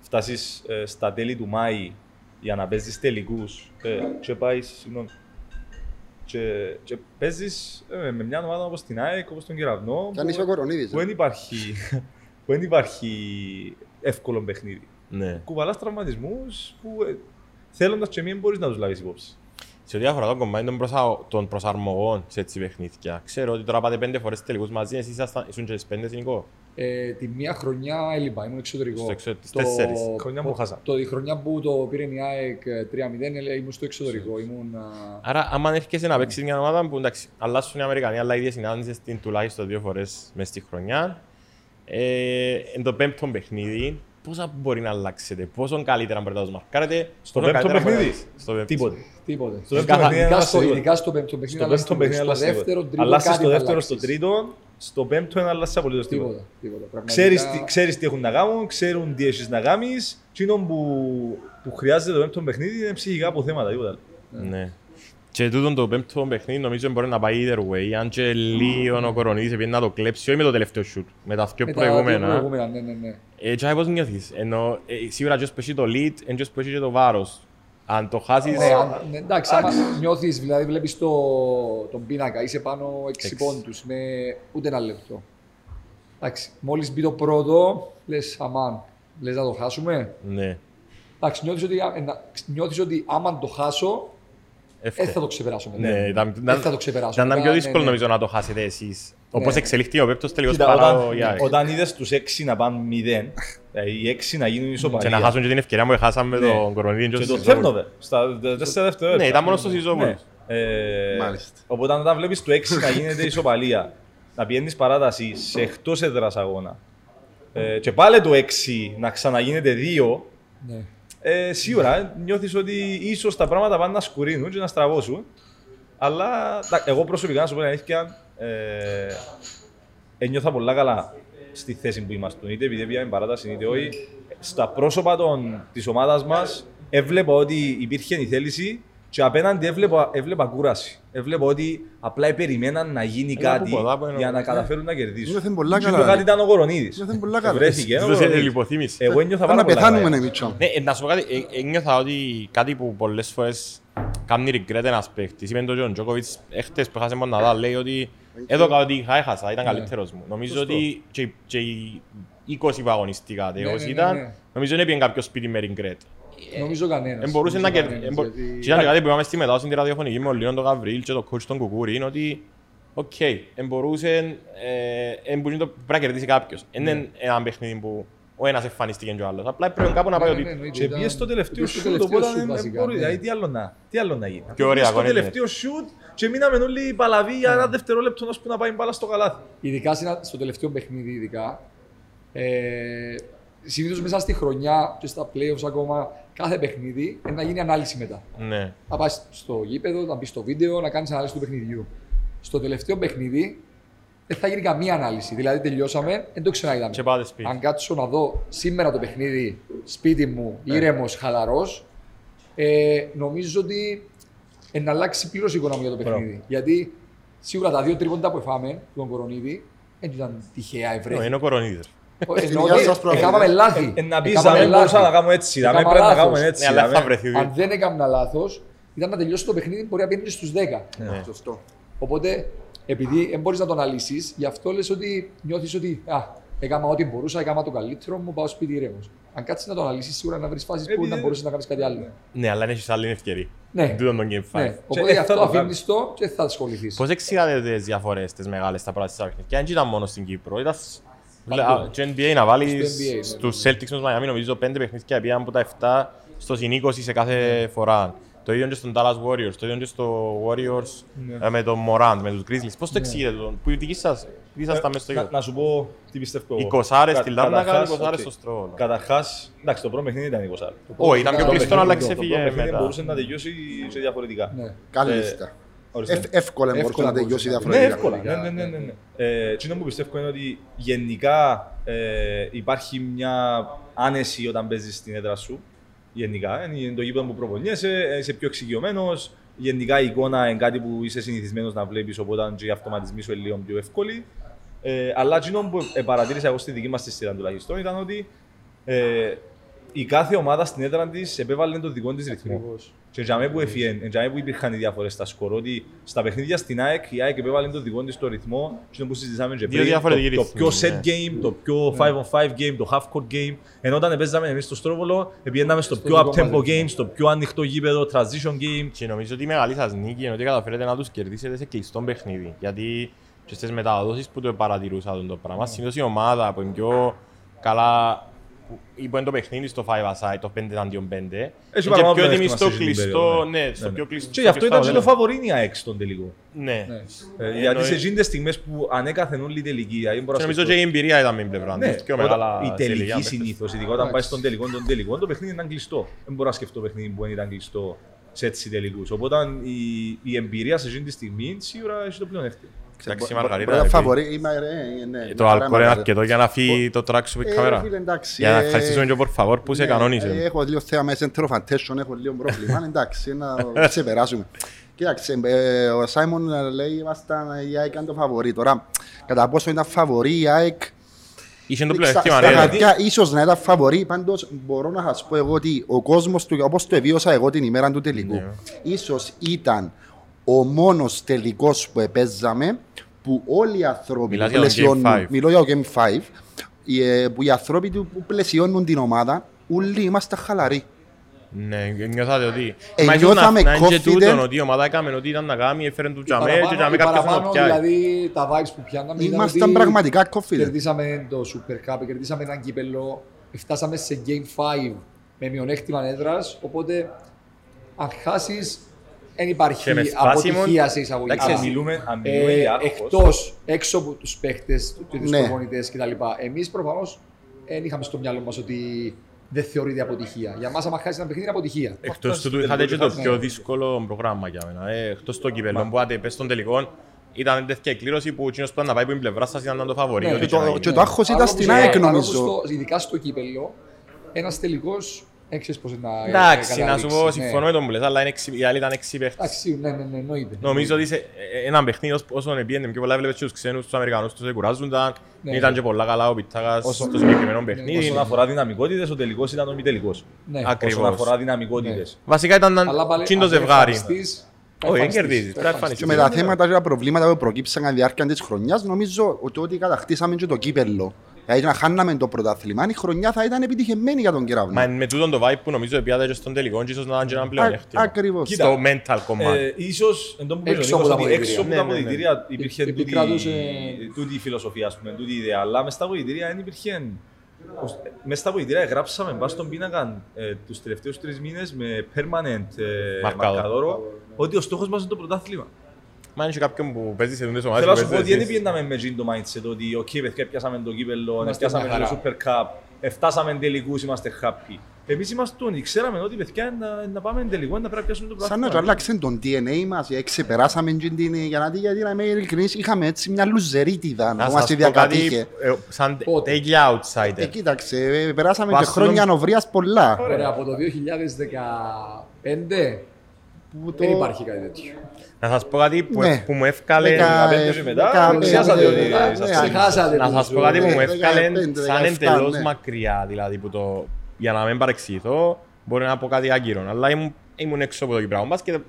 φτάσεις στα τέλη του Μάη για να παίζεις τελικούς ε, και πάεις, συγγνώμη, και, και παίζεις με μια ομάδα όπως την ΑΕΚ, όπως τον Κεραυνό, Κι αν είσαι ο Κορονίδης. που δεν υπάρχει, που δεν υπάρχει εύκολο παιχνίδι. Ναι. Κουβαλάς τραυματισμούς που ε, θέλοντας και μην μπορείς να τους λάβεις υπόψη. Σε ό,τι αφορά το κομμάτι των, προσα... των προσαρμογών σε έτσι παιχνίδια, ξέρω ότι τώρα πάτε πέντε φορές τελικούς μαζί, εσείς ήσασταν- ήσουν και τις πέντε συνικό. Ε, τη μία χρονιά έλειπα, ήμουν εξωτερικό. Στο εξω- τις τέσσερις. Χρονιά που χάσα. Το, η χρονιά που το πήρε η ΑΕΚ ε, 3-0 ε, ήμουν στο εξωτερικό. Ήμουν, α, Άρα, άμα έρχεσαι να παίξεις μια ομάδα που εντάξει, αλλάσουν οι Αμερικανοί, αλλά ήδη συνάντησες την τουλάχιστον δύο φορές μέσα στη χρονιά, ε, εν το πέμπτο παιχνίδι, πόσα μπορεί να αλλάξετε, πόσο καλύτερα μπορείτε να τους μαρκάρετε, Στο πόσο πέμπτο καλύτερα παιχνίδι, μπορείτε- στο πέμπτο. τίποτε. τίποτε. Στο πέμπτο καθα- παιχνίδι Ειδικά αλλάζει στο, τίποτε. ειδικά στο πέμπτο παιχνίδι, Στο αλλά πέμπτο παιχνίδι στο αλλάζει δεύτερο, τίποτα. τρίτο, Αλλάσεις κάτι στο θα δεύτερο, στο αλλάξεις. τρίτο, στο πέμπτο δεν αλλάζει απολύτως τίποτα. Τίποτα. τίποτα. Πραγματικά- Ξέρεις, τι- ξέρεις τι έχουν να κάνουν, ξέρουν τι έχεις να κάνεις. Τι είναι που, που χρειάζεται το πέμπτο παιχνίδι είναι ψυχικά αποθέματα, τίποτα. άλλο. Ναι. Και τούτο το πέμπτο παιχνίδι νομίζω μπορεί να πάει either way. Αν και λίγο ο Κορονίδης επειδή να το κλέψει, όχι με το τελευταίο shoot, με τα πιο Με τα δύο προηγούμενα. προηγούμενα, ναι, ναι, ναι. Ε, και πώς νιώθεις; Ενώ ε, σίγουρα και που έχει το lead, είναι και που έχει και το βάρος. Αν το χάσεις... Ναι, αν- ναι, εντάξει, άμα νιώθεις, δηλαδή βλέπεις το, τον πίνακα, είσαι πάνω 6 Έξι. πόντους με ούτε ένα λεπτό. Εντάξει, μόλις μπει το πρώτο, λες αμάν, λες να το χάσουμε. Ναι. Εντάξει, νιώθεις ότι, α- ε, να- νιώθεις ότι άμα το χάσω, Εύκολα. Δεν θα το ξεπεράσω μετά. Ναι, ήταν, Δεν θα το ξεπεράσω. Ήταν μετά, πιο ναι, δύσκολο ναι. νομίζω να το χάσετε εσείς. Όπως Ναι. εξελίχθηκε ο πέπτος τελικός Κοίτα, παρά όταν, ο Γιάκ. όταν είδες τους έξι να πάνε μηδέν, ε, οι έξι να γίνουν Και ισοπαλία. να χάσουν και την ευκαιρία που χάσαμε Ναι. τον Κορονίδη Και και το στο Σιζόπουλο. Θέρνοβε, στα δε- τέσσερα δευτερόλεπτα. Ναι, ήταν μόνο στο Σιζόπουλο. Ναι. Ε, Μάλιστα. Οπότε όταν βλέπεις το 6 να γίνεται ισοπαλία, να πηγαίνεις παράταση σε εκτός έδρας αγώνα ε, και πάλι το 6 να ξαναγίνεται 2, Ναι. Ε, σίγουρα ε, νιώθεις ότι ίσως τα πράγματα πάνε να σκουρίνουν και να στραβώσουν. Αλλά τα- εγώ προσωπικά, να σου πω την αλήθεια, ε, ένιωθα πολλά καλά στη θέση που είμαστε. Είτε επειδή πήγαμε παράταση, είτε όχι. Στα πρόσωπα των, της ομάδας μας έβλεπα ότι υπήρχε η θέληση και απέναντι έβλεπα, έβλεπα κούραση. Έβλεπα ότι απλά περιμέναν να γίνει Ένα κάτι από πολλά που εννοώ. για να καταφέρουν να κερδίσουν. Νιώθεν πολλά Και καλά, το κάτι ρε. ήταν ο Κορονίδης. Νιώθεν πολλά καλά. Βρέθηκε ο Δώσε Κορονίδης. λιποθύμηση. Εγώ ένιωθα Θα πάρα να πολλά πεθάνουμε, καλά. ναι, Μίτσο. Ναι, ε, να σου πω κάτι, ε, ένιωθα ότι κάτι που πολλές φορές κάνει regret ένας παίχτης. Είπε το Τζον Τζόκοβιτς, έχτες που έχασε τον Ναδάλ, λέει ότι έδωκα ότι είχα έχασα, ήταν Ναι. καλύτερος μου. Νομίζω Σωστό. ότι και, και οι 20 που αγωνιστικά, Ναι, όσοι ναι, ήταν, ναι, ναι. νομίζω δεν πήγαινε κάποιος σπίτι με regret. Νομίζω κανένας. Δεν μπορούσε να Νομίζω κερδίσει. κανένας, γιατί- Και ήταν και κάτι που είπαμε στη μετάδοση της ραδιοφωνικής με ο Λίον τον Γαβρίλ και τον coach τον Κουκούρη, είναι ότι οκ, δεν μπορούσε, ε, εν μπορούσε το- πρέπει να κερδίσει κάποιος. Δεν είναι ένα παιχνίδι που ο ένας εμφανίστηκε και ο άλλος. Απλά πρέπει κάπου να πάει ο Ναι, ναι, τύπος. εννοείται, Και ήταν- πήγε στο τελευταίο πήγε στο σουτ, τελευταίο οπότε σουτ, δεν βασικά, μπορεί. ναι. Δηλαδή, τι άλλο να, τι άλλο να γίνει. Πιο Πήγε ωραία Στο αγώνα είναι. τελευταίο σουτ και μείναμε όλοι παλαβοί για ένα δευτερόλεπτο ώσπου να πάει μπάλα στο καλάθι. Ειδικά συνα- στο τελευταίο παιχνίδι, ειδικά. Ε, Συνήθως μέσα στη χρονιά και στα playoffs ακόμα, κάθε παιχνίδι είναι να γίνει ανάλυση μετά. Ναι. Να πας στο γήπεδο, να μπεις στο βίντεο, να κάνεις ανάλυση του παιχνιδιού. Στο τελευταίο παιχνίδι δεν θα γίνει καμία ανάλυση. Δηλαδή τελειώσαμε, δεν το ξαναείδαμε. Και πάτε σπίτι. Αν κάτσω να δω σήμερα το παιχνίδι σπίτι μου, ήρεμος, χαλαρός, ε, νομίζω ότι ε, να αλλάξει πλήρως η εικόνα μου για το παιχνίδι. Γιατί σίγουρα τα δύο τρίποντα που εφάμε τον Κορονίδη δεν ήταν τυχαία Ναι, ευρέθη. Είναι ο Κορονίδης. Εννοώ Υγεία ότι σας, πρόεδρε. Έκαναμε λάθη. Ε, να πεις, Έκαναμε δάμε, λάθη. μπορούσα να κάνουμε έτσι, δάμε, Έκανα πρέπει να λάθος. κάνουμε έτσι. Ναι, αλλά δάμε. θα βρεθείς. Αν δεν έκανα λάθος, ήταν να τελειώσει το παιχνίδι μπορεί να πιένει στους 10. Ναι. Σωστό. Οπότε, επειδή δεν μπορείς να το αναλύσει, γι' αυτό λες ότι νιώθεις ότι α, έκανα ό,τι μπορούσα, έκανα το καλύτερο μου, πάω σπίτι ήρεμος. Αν κάτσεις να το αναλύσει, σίγουρα να βρεις φάσεις που Επειδή- να μπορούσε να κάνεις κάτι άλλο. Ναι, αλλά έχεις άλλη ευκαιρία. Ναι. Τούτον τον Game 5. Ναι. Οπότε ε, γι' αυτό θα το αφήνεις κάνεις. το και θα ασχοληθείς. Πώς εξηγάτε τις διαφορές τις μεγάλες στα πρώτα της παιχνίδια. Και δεν ήταν μόνο στην Κύπρο. Ήταν σ- Παντού. Και NBA να βάλεις Στο NBA, ναι. στους Celtics με τους Miami νομίζω πέντε παιχνίδια πήγαν από τα 7 στο συν 20 σε κάθε φορά. Το ίδιο και στον Dallas Warriors, το ίδιο και στο Warriors Ναι. ε, με τον Morant, με τους Grizzlies. Πώς το εξηγείτε τον, που η δική σας, τι ήσασταν μες στο Ε, να, γήπεδο. να σου πω τι πιστεύω εγώ. Οι κοσάρες Κα- στη Λάρνακα, οι καταρχάς, κοσάρες οκ. στο Στρόβολο. Καταρχάς, εντάξει, το πρώτο παιχνίδι ήταν οι κοσάρες. Όχι, ήταν πιο Το κλειστό, αλλά παιχνίδι, το ξέφυγε Το παιχνίδι μετά. μπορούσε να τελειώσει σε διαφορετικά. Ναι. Κάλλιστα. Ορίστε. Ευ- Εύκολα μπορούσε Εύκολα να τελειώσει μπορούσε να Ναι, διαφορετικά. εύκολα. διαφορετικά, Ναι, ναι, ναι, ναι. ναι, ναι. Ε, εκείνο που πιστεύω είναι ότι γενικά ε, υπάρχει μια άνεση όταν παίζεις στην έδρα σου. Γενικά. Είναι το γήπεδο που προπονιέσαι, είσαι πιο εξοικειωμένος. Γενικά η εικόνα είναι κάτι που είσαι συνηθισμένος να βλέπεις, οπότε και οι αυτοματισμοί σου είναι λίγο πιο εύκολοι. Ε, αλλά εκείνο που ε, παρατήρησα εγώ στη δική μας τη σειρά τουλάχιστον ήταν ότι ε, η κάθε ομάδα στην έδρα της επέβαλε τον δικό της ρυθμό. Και για μένα που έφυγε, για μένα που υπήρχαν οι διαφορές στα σκορ, ότι στα παιχνίδια στην ΑΕΚ, η ΑΕΚ επέβαλε τον δικό της το ρυθμό, και που συζητήσαμε και Δύο πριν, διαφορετικοί το, το πιο ρυθμοί, set ναι. game, το πιο 5 on 5 game, το half court game. Ενώ όταν παίζαμε εμείς στο Στρόβολο, πηγαίναμε στο πιο δικό up tempo μας game, ρυθμό. στο πιο ανοιχτό γήπεδο, transition game. Και νομίζω ότι η μεγάλη σας νίκη είναι ότι καταφέρετε να τους κερδίσετε σε κλειστό παιχνίδι. Γιατί και στις μεταδόσεις που το παρατηρούσα αυτό το πράγμα, συνήθως η ομάδα που είναι πιο καλά που- ή που είναι το παιχνίδι στο 5 aside, το 5 αντίον 5, είναι και παραπάνω πιο έτοιμη πλεονέκτημα στο σε εκείνη την κλειστό, περίοδο, ναι, ναι. στο Ναι, πιο ναι. κλειστό. Και γι' αυτό στο ήταν και το αποτέλεσμα. φαβορίνι η ΑΕΚ στον τελικό. Ναι. Ναι. Ε, Ε, γιατί σε εννοεί- εκείνες τις στιγμές που ανέκαθεν όλη η τελική, δηλαδή μπορώ Και να νομίζω σκεφτώ- και η εμπειρία ήταν με την πλευρά Ναι, τους, πιο όταν- μεγάλα η σε ηλικία τελική παίχτες. συνήθως, ειδικά όταν πάει Εντάξει. στον τελικό, τον τελικό, το παιχνίδι ήταν κλειστό. Δεν μπορώ να σκεφτώ παιχνίδι που δεν ήταν κλειστό σε έτσι τελικούς. Οπότε η, η εμπειρία σε εκείνη τη στιγμή σίγουρα έχει το πλεονέκτημα. Εντάξει, η Μπο- Μαργαρίτα, μπορεί να επειδή- φαβορεί- είμαι, ρε, ναι, Ε, ναι, Το ρε, αλκοόλ είναι Μαργαρίτα. αρκετό για να φύγει το track σου με Ε, κάμερα. φίλε, εντάξει, Για να ε, ευχαριστήσουμε και por favor που σε ναι, ε, κανόνισε. Έχω λίγο θέμα με center of attention, έχω λίγο πρόβλημα. Εντάξει, να ξεπεράσουμε. Κοίταξε, ε, ο Σάιμον ε, λέει ήμασταν η ΑΕΚ ήταν το φαβορή. Τώρα, κατά πόσο ήταν φαβορή η ΑΕΚ, Είχε το στα- πλεονέκτημα, στα ναι. χαρτιά ίσως να ήταν φαβορή, πάντως μπορώ να σας πω εγώ ότι ο κόσμος του, όπως το εβίωσα εγώ την ημέρα του τελικού, Ναι. ίσως ήταν ο μόνος τελικός που επέζαμε που όλοι οι άνθρωποι Μιλάς που για το Game πλαισιώνουν, five. μιλώ για το Game 5, οι, ε, που οι άνθρωποι του που πλαισιώνουν την ομάδα, όλοι είμαστε χαλαροί. Ναι, νιώθατε ότι... Ε, Μα ίσως νιώθαμε να- να είναι και confident. τούτον ότι η ομάδα έκαμε ό,τι ήταν να κάνει, έφερε του Οι τζαμέ και παραπάνω- τζαμέ οι κάποιος να το παραπάνω, πιάει. Δηλαδή τα vibes που πιάναμε ήταν Ήμασταν ότι πραγματικά confident. Κερδίσαμε το Super Cup, κερδίσαμε έναν κύπελο, φτάσαμε σε Game 5 με μειονέκτημα έδρας. Οπότε αν χάσεις, δεν υπάρχει Και με σπάσιμο, αποτυχίας σε εισαγωγικά. Εντάξει, αν μιλούμε, αν μιλούμε Ε, για άγχος, εκτός, έξω από τους παίχτε, του Ναι. προπονητές κτλ. Εμείς προφανώς δεν είχαμε στο μυαλό μας ότι δεν θεωρείται αποτυχία. Για μας, άμα χάσεις ένα παιχνίδι, είναι αποτυχία. Εκτός Αυτό του στο είχατε και το τελικό πιο ναι. δύσκολο πρόγραμμα για μένα. Ε, Εκτός το κύπελλο που άτε πες στον τελικό, ήταν τέτοια εκκλήρωση που εκείνος που ήταν να πάει από την πλευρά σας ήταν να το φαβορεί. Ναι, ό,τι και και να το- γίνει. και το άγχος ήταν Παρόλο στην που ΑΕΚ, στο- νομίζω. παρόλο που στο- Ειδικά στο κύπελο, ένας τελικός έξερε πώς να. Εντάξει, να σου καταλήξει, πω, ναι. συμφωνώ με τον που λες, αλλά είναι έξι- οι άλλοι ήταν έξι παίχτες. Εντάξει, ναι, ναι, ναι, εννοείται. Νομίζω ότι σε ε, έναν παιχνίδι ως- όσον επίενε πιο πολλά έβλεπες και τους ξένους, τους Αμερικανούς τους εκουράζονταν. Ναι. Ήταν και πολλά καλά ο Πιτσάκας Όσο- στο συγκεκριμένο παιχνίδι. Όσον αφορά δυναμικότητες, ο τελικός ήταν ο μη τελικός. Ναι. Ακριβώς. Όσον αφορά δυναμικότητες. Βασικά ήταν Αλλά πάλι, τσιν το αν ζευγάρι. Εμφανιστείς, Όχι, δεν εμφανιστείς, κερδίζεις, πρέπει να εμφανιστείς. Και με τα θέματα και τα προβλήματα που προκύψαν κατά τη διάρκεια της χρονιάς, νομίζω ότι ό,τι κατακτήσαμε και το κύπελλο, δηλαδή να χάναμε το πρωτάθλημα, η χρονιά θα ήταν επιτυχημένη για τον Κεραυνό. Μα με τούτον το vibe που νομίζω επιάται και στον τελικό και ίσως να ήταν και ένα Α- πλεονέκτημα. Ακριβώς. Κοίτα, Στο mental κομμάτι. Ε, ίσως, εν τω που Έξω πει ο από Νίκος, τα ότι έξω αποδυτήρια. από τα Ναι, ναι, ναι. αποδυτήρια υπήρχε Ε, τούτη- επικρατούσε- τούτη η φιλοσοφία, ας πούμε, τούτη η ιδέα. Αλλά μες στα αποδυτήρια δεν υπήρχε... Μες στα αποδυτήρια γράψαμε μπας στον πίνακα ε, τους τελευταίους τρεις μήνες με permanent ε, Μαρκάδο. μαρκαδόρο ότι ο στόχος μας είναι το πρωτάθλημα. Μα είναι και κάποιον που παίζει σε τούντες ομάδες Θέλω να που σου πω ότι παίζεις δεν εσείς. πήγαμε με εκείνο το mindset ότι «ΟΚ, παιδιά, πιάσαμε το κύπελλο, Είμαστε πιάσαμε μια το χαρά. Super Cup, εφτάσαμε τελικούς, είμαστε happy». Εμείς ήμασταν, ξέραμε ότι παιδιά να, να πάμε τελικό, να πρέπει να πιάσουμε το Σαν να πρωτάθλημα. του αλλάξαν τον DNA μας, ε, ξεπεράσαμε την την... Για να δει γιατί να είμαι ειλικρινής, είχαμε έτσι μια λουζερίτιδα Να που σας μας τη πω κάτι, διακατήχε. ε, σαν Πότε; τέλεια outsider. Ε, κοίταξε, ε, περάσαμε και Βάσου χρόνια τον- νοβρίας πολλά. Ωραία, από το 2015 Που το- δεν υπάρχει κάτι τέτοιο. Να σας πω κάτι που, Ναι. που μου εύκαλε... Δεκα- 15 και μετά, δεκα- ξεχάσατε ότι ε, ήσασταν. ε, Ξεχάσατε Να το σας πω ζώο. κάτι που Ναι, μου εύκαλε 15, σαν 17, εντελώς ναι. μακριά, δηλαδή που το... Για να μην παρεξηγηθώ, μπορεί να πω κάτι άγκυρο, αλλά ήμουν, ήμουν έξω από το Κυπριακό μπάσκετ.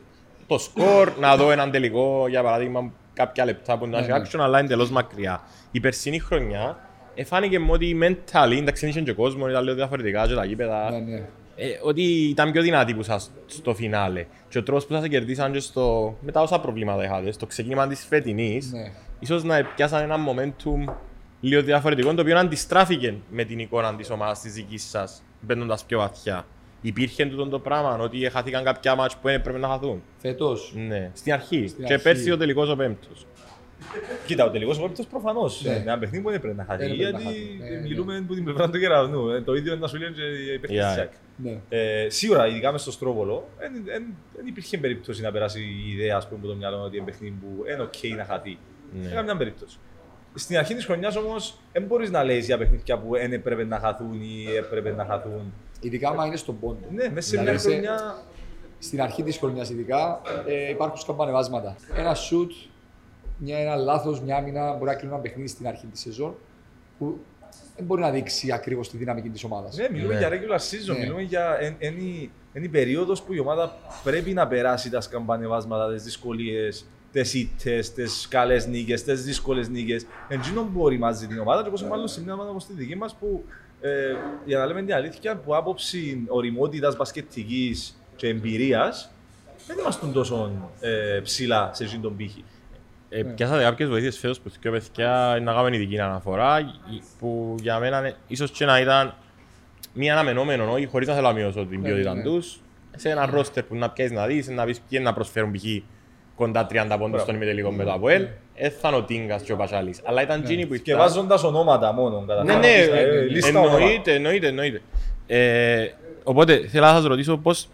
Το σκορ, να δω έναν τελικό, για παράδειγμα, κάποια λεπτά που να έχει ναι. action, αλλά εντελώς μακριά. Η περσινή χρονιά, εφάνηκε μου ότι mentally, εντάξει, είχε και κόσμο, ήταν λίγο διαφορετικά και τα γήπεδα. Ναι, ναι. Ε, ότι ήταν πιο δυνατοί που σας στο φινάλε. Και ο τρόπος που σας κερδίσαν και στο... με τα όσα προβλήματα είχατε, στο ξεκίνημα της φετινής, Ναι. ίσως να πιάσαν ένα momentum λίγο διαφορετικό, το οποίο αντιστράφηκε με την εικόνα της ομάδας της δικής σας, μπαίνοντας πιο βαθιά. Υπήρχε τούτο το πράγμα, ότι χάθηκαν κάποια μάτς που έπρεπε να χαθούν; Φέτος. Ναι, στην αρχή. Στην και αρχή. πέρσι ο τελικός ο πέμπτος. Κοίτα, ο τελικός βόλτο προφανώς. Ναι. Ένα παιχνίδι που δεν πρέπει να χαθεί. Δεν πρέπει να Γιατί χαθεί. Ναι, μιλούμε από την πλευρά του κεραυνού. Ε, Το ίδιο να σου λένε και οι παίκτες Yeah. της ΑΕΚ. Ναι. Ε, σίγουρα, ειδικά μες στο Στρόβολο, δεν υπήρχε περίπτωση να περάσει η ιδέα ας πούμε, από το μυαλό ότι είναι παιχνίδι που είναι ok να χαθεί. Ναι. Σε καμιά περίπτωση. Στην αρχή της χρονιάς όμως, δεν μπορείς να λέεις για παιχνίδια που δεν έπρεπε να χαθούν ή έπρεπε να χαθούν. Ειδικά άμα είναι στον πόντο. Ναι, μέσα σε Δηλαδή, μια σε- χρονιά. Στην αρχή της χρονιάς, ειδικά, ε, υπάρχουν σκαμπανεβάσματα. Ένα σουτ, μια, ένα λάθος, μια άμυνα μπορεί να κρίνει ένα παιχνίδι στην αρχή της σεζόν που δεν μπορεί να δείξει ακριβώς τη δυναμική της ομάδας. Ναι, μιλούμε Ναι. για regular season, Ναι. μιλούμε για εν- εν η- εν η περίοδος που η ομάδα πρέπει να περάσει τα σκαμπανεβάσματα, τις δυσκολίες, τις ήττες, τις καλές νίκες, τις δύσκολες νίκες. Εν τζίνο που οριμάζει την ομάδα και πόσο μάλλον σε μια ομάδα όπως τη δική μας που, ε, για να λέμε την αλήθεια, που άποψη οριμότητας μπασκετικής και εμπειρίας, δεν είμαστε τόσο ε, ψηλά σε εκείνον τον πύχη. Ε, πιάσατε κάποιες βοήθειες φέτος που δύο παιδιά να κάνουμε ειδική αναφορά που για μένα ε, ίσως και να ήταν μία αναμενόμενο, όχι, χωρίς να θέλω να μειώσω την Ναι, ποιότητα ναι. τους σε ένα ρόστερ που να πιάσεις να δεις, να πεις ποιοι είναι να προσφέρουν π.χ. κοντά 30 πόντους στον ημιτελικό με το ΑΠΟΕΛ, έθαν ο Τίγκας και ο Πασάλης. Αλλά ήταν εκείνοι που Και ήταν... βάζοντας ονόματα μόνο, κατά Ναι, τα ναι, άλλα, ε, λίστα ονόματα. εννοείται, εννοείται, εννοείται. Ε, οπότε θέλω να σας ρωτήσω πώς,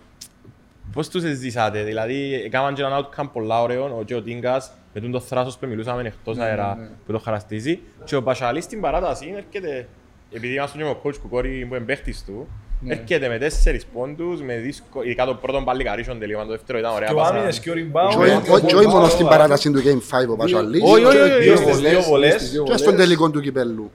πώς τους ζήσατε, δηλαδή έκαναν και έναν outcome πολλά ωραίο, ο και ο Τίγκας με τον το θράσος που μιλούσαμε εκτός Ναι, αέρα ναι, ναι. που το χαρακτηρίζει και ο Πασαλής στην παράταση έρχεται, επειδή είμαστε και με ο coach Κουκόρη που είναι παίχτης του, Ναι. έρχεται με τέσσερις πόντους, με δύσκο, ειδικά το πρώτο παλικαρίσιο τελείωμα, το δεύτερο ήταν ωραία Και ο πάσα. άμυνες και ο Και rebound. όχι- όχι- και όχι μόνο στην παράταση του Game 5 ο Πασαλής, Όχι, όχι, και- όχι, Δύο όχι. στις δύο βολές. στις δύο και στον βολές. τελικό του κυπέλου.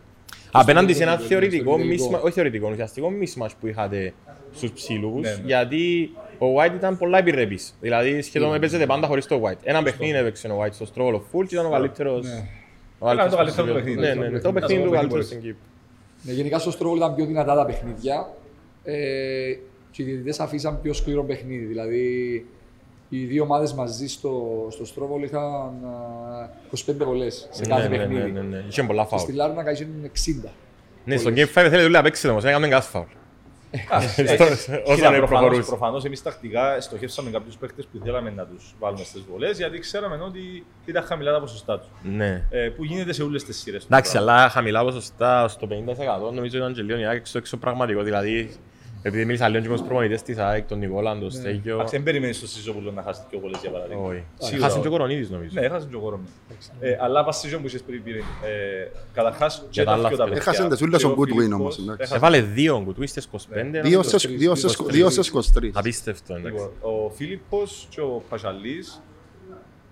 Απέναντι σε ένα στο θεωρητικό, τελικό. mismatch- όχι θεωρητικό, ουσιαστικό mismatch που είχατε στους ψήλους, Ναι, ναι. γιατί ο White ήταν πολλά επιρρεπής. Δηλαδή σχεδόν έπαιζε πάντα χωρίς το White. Ένα παιχνίδι έπαιξε ο White στο Στρόλο Full και ήταν ο καλύτερος. Ναι. ο Έκανε το καλύτερος καλύτερο στο παιχνίδι. Ναι, ναι, ναι, το Ήταν παιχνίδι το του παιχνίδι καλύτερος που στην Κύπρο. Ναι, γενικά στο Στρόβολ ήταν πιο δυνατά τα παιχνίδια ε, και οι διαιτητές αφήσαν πιο σκληρό παιχνίδι. Δηλαδή, οι δύο ομάδες μαζί στο, στο Στρόβολ είχαν α, 25 βολές σε κάθε Ναι, ναι, παιχνίδι. ναι, ναι, ναι. Είχε πολλά Και φάουλ. στη Λάρνα είχαν 60. Ναι, στο Game 5 θέλετε όλοι να παίξετε όμως, έκαμε gas foul. Όσο Κοίτα, να προφανώς, προχωρούσε. προφανώς εμείς τακτικά στοχεύσαμε κάποιους παίκτες που θέλαμε να τους βάλουμε στις βολές γιατί ξέραμε ότι ήταν χαμηλά τα ποσοστά τους. Ναι. Ε, που γίνεται σε όλες τις σειρές. του Εντάξει, πράγμα. αλλά χαμηλά ποσοστά στο 50% νομίζω ήταν και λίγο η ΑΕΚ στο έξω πραγματικό. Δηλαδή, επειδή μίλησα λίγο και με τους προπονητές της ΑΕΚ, τον Νικόλα, τον Στέγιο. Εντάξει, δεν περιμένεις στο Σιζόπουλο να χάσει δύο βολές για παράδειγμα. Όχι. Σίγουρα. Χάσαν και ο Κορονίδης νομίζω. Ναι, έχασε και ο Γόρομι. Ε, αλλά πας σε που είχες πριν πριν. Ε, καταρχάς, και Για τα τα άλλα δυο τα παιδιά. παιδιά. Έχασαν τις ούλες Και ο ο Goodwin Φίλιππος όμως, εντάξει. έχασε- Έβαλε δύο γκουτουί στις 25. Δύο νομίζω. στις- δύο στις- δύο στις 23. Απίστευτο, εντάξει. Λοιπόν, ο Φίλιππος και ο Πασαλής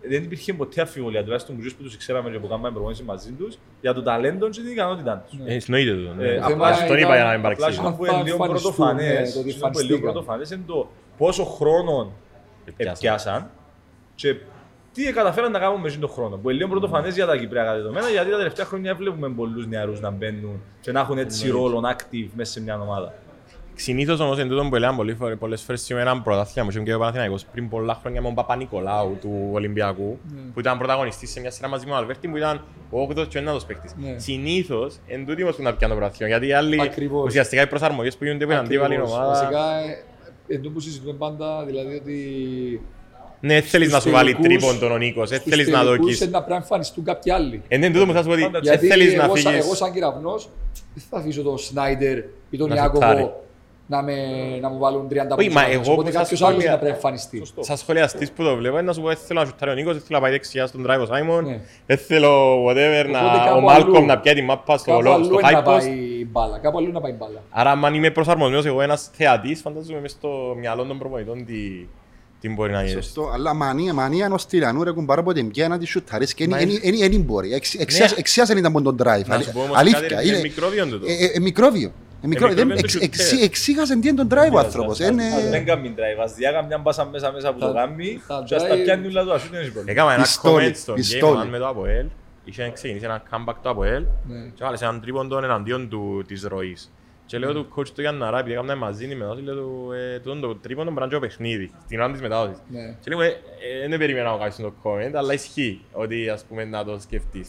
δεν υπήρχε ποτέ αφιβολία, τουλάχιστον που τους ξέραμε και που κάναμε προπόνηση μαζί τους, για το ταλέντο και την ικανότητά τους. Ε, Εννοείται το. ναι. Ε, Αυτό απλά τον είπα για να μην Απλά παρεξηγήσω. αυτό που είναι λίγο εμφανιστούν, πρωτοφανές, ναι, το ότι αυτό που είναι λίγο εμφανιστήκαν. πρωτοφανές είναι το πόσο χρόνο Επιάσαν. επιάσαν και τι καταφέραν να κάνουν με τον χρόνο. Που είναι λίγο πρωτοφανές για τα κυπριακά δεδομένα, γιατί τα τελευταία χρόνια βλέπουμε πολλούς νεαρούς να μπαίνουν και να έχουν έτσι ρόλο active μέσα σε μια ομάδα. Συνήθως όμως εν τούτον που έλεγαν πολλές φορές- πολλές φορές σήμερα ένα πρωτάθλημα μου είχε και ο Παναθηναϊκός πριν πολλά χρόνια με τον Παπα-Νικολάου του Ολυμπιακού που ήταν πρωταγωνιστής σε μια σειρά μαζί με τον Αλβέρτη που ήταν ο 8ος και ο 9ος παίκτης. Ναι. Συνήθως εν τούτοι όμως που να πιάνουν το πρωτάθλημα γιατί οι άλλοι Ακριβώς. ουσιαστικά οι προσαρμογές που γίνονται που είναι αντίβαλη Ακριβώς. ομάδα Βασικά, ε, εντό που συζητούμε πάντα, δηλαδή ότι ναι θέλεις να σου στους βάλει τελικούς- τρίπον τον ο Νίκος, δεν στους θέλεις να τελικούς δοκίσεις. είναι να πρέπει να εμφανιστούν κάποιοι άλλοι. Εν τούτο που θα σου πω ότι Πάντα δεν Γιατί θέλεις να εγώ, σαν, φύγεις. εγώ σαν κυραυνός δεν θα αφήσω τον Σνάιντερ ή τον Να σουτάρει. Ιάκωβο να, με, να μου βάλουν 30 Όχι, μα πόντους. εγώ Οπότε που σας κάποιος πω άλλος για- να πρέπει να εμφανιστεί. Σωστό. Σαν σχολιαστής που το βλέπω, είναι να σου πω δεν θέλω να σουτάρει ο Νίκος, δεν θέλω να πάει δεξιά στον drive ο Σάιμον, Ναι. δεν θέλω whatever, να, Οπότε ο κάπου Μάλκομ αλλού. να πιάει τη μάπα στο, Κάπου λο- αλλού στο είναι να high post. πάει η μπάλα. Κάπου αλλού να πάει η μπάλα. Άρα, αν είμαι προσαρμοσμένος εγώ ένας θεατής, φαντάζομαι μες στο μυαλό των προπονητών τι, τι μπορεί να γίνει. Σωστό, αλλά μανία, μανία ενός τυραννού ρε κουμπάρα από την πιά να τη σουτάρεις και Μα δεν μπορεί. Εξ- εξιάς- Εξιάσαν ήταν από τον drive. Να σου πω όμως Αλήθεια, κάτι, είναι- είναι μικρόβιο τούτο. Ε, ε, ε, μικρόβιο. Ε, μικρόβιο. Δεν- μικρόβιο εξ- το εξ- shooter. Εξήγασε τι είναι τον drive ο άνθρωπος. Ας- Είναι- ας Δεν κάνει drive, ας διάγαμε μια μπάσα μέσα μέσα που Τα- το κάνει τα και ας τα drive- πιάνει όλα του, ας δεν έχει πρόβλημα. Έκανα ένα Πιστόλι, comment στο πιστόλι. Game One με το ΑΠΟΕΛ. Είχε ξεκινήσει ένα comeback το ΑΠΟΕΛ Ναι. και έβαλε σε έναν τρίποντο εναντίον του, της ροής. Και λέω του coach του Γιάνναρα, επειδή έκανα μαζί η μετάδοση, λέω του ε, τούτον το τρίποντο μπορεί να είναι και ο παιχνίδι, στην ώρα της μετάδοσης. Ναι. Και λέω, ε, ε, δεν περίμενα να κάνεις το comment, αλλά ισχύει ότι ας πούμε να το σκεφτείς.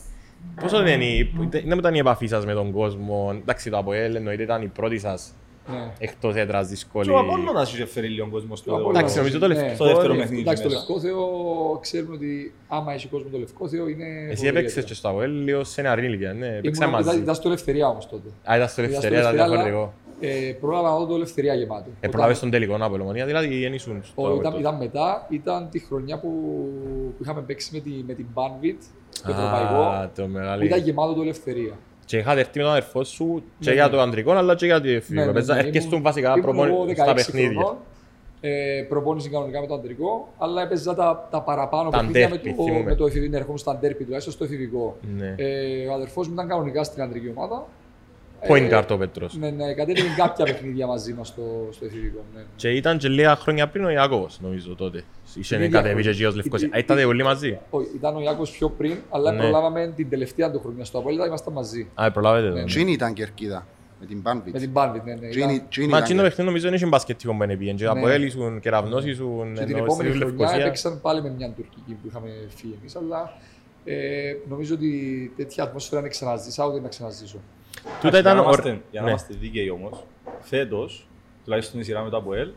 Πόσο δεν είναι, είναι που ήταν η επαφή σας με τον κόσμο, εντάξει το ΑΠΟΕΛ εννοείται ήταν η πρώτη σας Ναι. εκτός έδρας δύσκολη. Και ο Απόλλωνας είχε φέρει λίγο κόσμο στο Ο Απόλλωνας. Εντάξει, νομίζω το Ναι. λευκό. Στο δεύτερο είναι- παιχνίδι. Εντάξει, το μέσα. Λευκό Θεό ξέρουμε ότι άμα έχει κόσμο το Λευκό Θεό είναι. Εσύ φοβερή έπαιξες έδρα. και στο Αβουέλ λίγο σε νεαρή ηλικία, ναι, έπαιξα Ήμουν- ήταν- μαζί. Ήταν στο Ελευθερία όμως τότε. Α, ήταν στο Ήταν στο Ελευθερία, ήταν Ελευθερία, αλλά, διαφορετικό. Ε, πρόλαβα να δω το Ελευθερία γεμάτο. Ε, Όταν- προλάβες τον τελικό να Απολομονία, δηλαδή δεν ήσουν στο ο- Αβουέλ ήταν, τότε. ήταν μετά, ήταν τη χρονιά που, που είχαμε παίξει με, τη, με την Banvit, το Α, ευρωπαϊκό, το που μεγάλο. ήταν γεμάτο το Ελευθερία. Και είχατε έρθει με τον αδερφός σου και Ναι, για ναι. το αντρικό αλλά και για το Ναι, εφηβικό. ναι, Παίζα- ναι, Έρχεσαι ήμουν- βασικά ήμουν προπόνη- εγώ στα 16 παιχνίδια. χρονών, Ε, προπόνηση κανονικά με το αντρικό, αλλά έπαιζα τα, τα παραπάνω Τα παιχνίδια με ντέρπι, το, θυμούμαι. με το εφηβικό. Ερχόμουν στα ντέρπι τουλάχιστον στο εφηβικό. Ναι. Ε, ο αδερφός μου ήταν κανονικά στην αντρική ομάδα. Point Ε, guard ο Πέτρος. Ναι, ναι, κατέβαινε κάποια παιχνίδια μαζί μας στο, στο εφηβικό. Ναι. Και ήταν και λίγα χρόνια πριν ο Ιάκωβος, νομίζω τότε. Είχε ίδια κατεβεί και χρόνια. εκεί ως Λευκοσία. Η- Α, Ήτατε η- όλοι μαζί. Όχι, ήταν ο Ιάκο πιο πριν, αλλά Ναι. προλάβαμε την τελευταία του χρονιά στο Απόλυτα, ήμασταν μαζί. Α, προλάβετε Ναι, το. Τζίνι ήταν κερκίδα με την Με Banvit. την Banvit, ναι, ναι. Τζίνι- Ήταν- Τζίνι Μα ήταν εκείνο κερ- παιχνίδι νομίζω δεν είχε μπασκετικό που είναι πήγαινε. Και Ναι. από Έλλη ήσουν, κεραυνός ήσουν, Και την ενώ επόμενη στη χρονιά Λευκοσία. έπαιξαν πάλι με μια τουρκική που είχαμε φύγει εμείς, αλλά ε, νομίζω ότι τέτοια ατμόσφαιρα δεν ξαναζήσα, ούτε να ξαναζήσω. Τούτα Εντάξει, ήταν για να ο- είμαστε- Για να ναι. είμαστε δίκαιοι όμως, φέτος, τουλάχιστον η σειρά με το ΑΠΟΕΛ,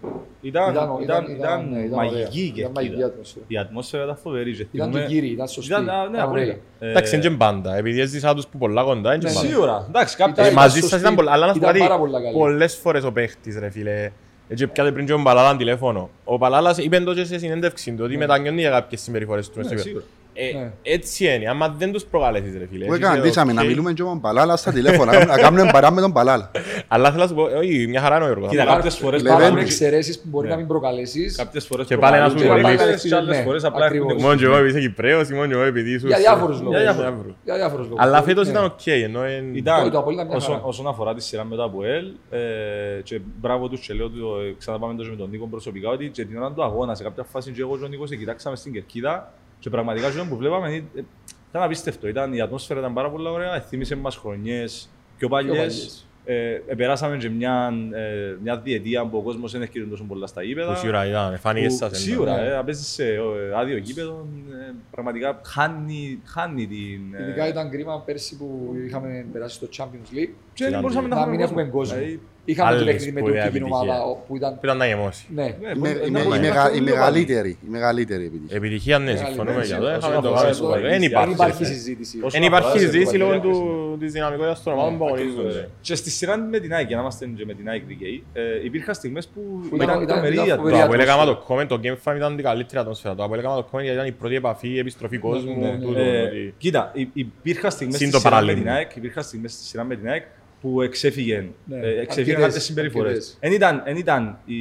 ήταν, Ήταν- ήταν, ήταν- ήταν, ναι, ήταν μαγική η ωραία. Ήταν μαγική κερκίδα. ατμόσφαιρα. Η ατμόσφαιρα ήταν φοβερή. και Ήταν θυμούμαι- και κύριοι, ήταν σωστή. Ήταν, α, ναι, ήταν ωραία. απόλυτα. Ε, Εντάξει, είναι και μπάντα. Επειδή έζησα τους που πολλά κοντά, είναι και Ναι, μπάντα. Σίγουρα. Εντάξει, Ήταν- κάποια Ε, ήταν μαζί σωστή. σας ήταν πολλά, αλλά να σου πω Ήταν κάτι, πάρα πολλά καλή. πολλές φορές ο παίχτης ρε φίλε. Έτσι πιάτε πριν και ο Μπαλάλα τηλέφωνο. Ο Παλάλας είπε το και σε συνέντευξη του ότι μετανιώνει για κάποιες συμπεριφορές του. Μες στο Ναι, γήπεδο. σίγουρα. Ε, Ναι. Έτσι είναι, άμα δεν τους προκαλέσεις ρε φίλε. Που έτσι έκαναν και τίσαμε να οκ. μιλούμε και με τον Παλάλα στα τηλέφωνα. Να κάνουμε παρά με τον Παλάλα. Αλλά θέλω να σου πω, όχι, μια χαρά είναι ο Γιώργος. Κοίτα, Απλά- κάποιες φορές Λεβέντης. Υπάρχουν προκαλούν- εξαιρέσεις που μπορεί Ναι. να μην προκαλέσεις. Κάποιες φορές Και πάλι να προκαλούν σου και μιλήσει. άλλες- και άλλες Ναι, φορές απλά έχουν ακριβώς. Μόνο και εγώ επειδή είσαι Κυπρέος ή μόνο και εγώ επειδή ήσουν... Για διάφορους λόγους. Για διάφορους. διάφορους. Για διάφορους λόγους. Αλλά φέτος Ναι. ήταν οκ, ενώ εν- Ήταν, Όχι, το Απόλλωνα μια όσον, χαρά. όσον αφορά τη σειρά με το ΑΠΟΕΛ, ε, και μπράβο τους και λέω ότι ε, ξαναπάμε τόσο με τον Νίκο προσωπικά, ότι και την ώρα του αγώνα, σε κάποια φάση και εγώ και ο Νίκος κοιτάξαμε στην κερκίδα και πραγματικά και που βλέπαμε ε, ήταν απίστευτο. Ήταν, η ατμόσφαιρα ήταν πάρα πολύ ωραία, θύμισε μας χρονιές πιο παλιές. παλιές. Ε, ε, περάσαμε και μια, ε, μια διετία που ο κόσμος δεν έρχεται τόσο πολλά στα γήπεδα. Που σίγουρα ήταν, φάνηκες Που σας. Σίγουρα, Ναι. ε, να παίζεις σε ε, άδειο γήπεδο, ε, πραγματικά χάνει, χάνει την... ε, Ειδικά ήταν κρίμα πέρσι που είχαμε περάσει στο Champions League. και δεν μπορούσαμε να Να μην έχουμε κόσμο. Είχαμε το Άλλη παιχνίδι με σπουδαία τουρκική επιτυχία. ομάδα ο- που ήταν. Που ήταν να γεμώσει. Ναι, Ναι, Είμαι- μπορεί- είμαι- να η μπορεί να μεγα- έχουμε Η λίγο μεγαλύτερη. Η μεγαλύτερη επιτυχία. Επιτυχία, ναι, Μεγάλη συμφωνούμε επιτυχία. για το. Όσον Είχαμε το αφορά κάνουμε το- στο Δεν δεν υπάρχει. δεν υπάρχει ρε. συζήτηση. Όσον Δεν υπάρχει αφορά σε συζήτηση λόγω ευρωπαϊκή του- διάκριση. της δυναμικότητας των ομάδων που αγωνίζονται. Και στη σειρά με την ΑΕΚ, για να είμαστε και με την ΑΕΚ δικαίοι, ε, υπήρχαν στιγμές που ήταν- ήταν ήταν- τρομερή ήταν η Το φοβερή ατμόσφαιρα. Αποέλ έκαμα το ατμόσφαιρα. comment, το Game Fan ήταν την καλύτερη ατμόσφαιρα. Το Αποέλ έκαμα το comment γιατί ήταν η πρώτη επαφή, η επιστροφή κόσμου. ναι, ναι. τούτο, Ε, ότι- Κοίτα, υ- υπήρχαν στιγμές Συν στη το σειρά με παραλίμνη. την ΑΕΚ, υπήρχαν στιγμές στη σειρά με την ΑΕΚ που εξέφυγαν, Ναι, ε, εξέφυγαν αρκετές, κάποιες συμπεριφορές. αρκετές. Εν ήταν, εν ήταν η,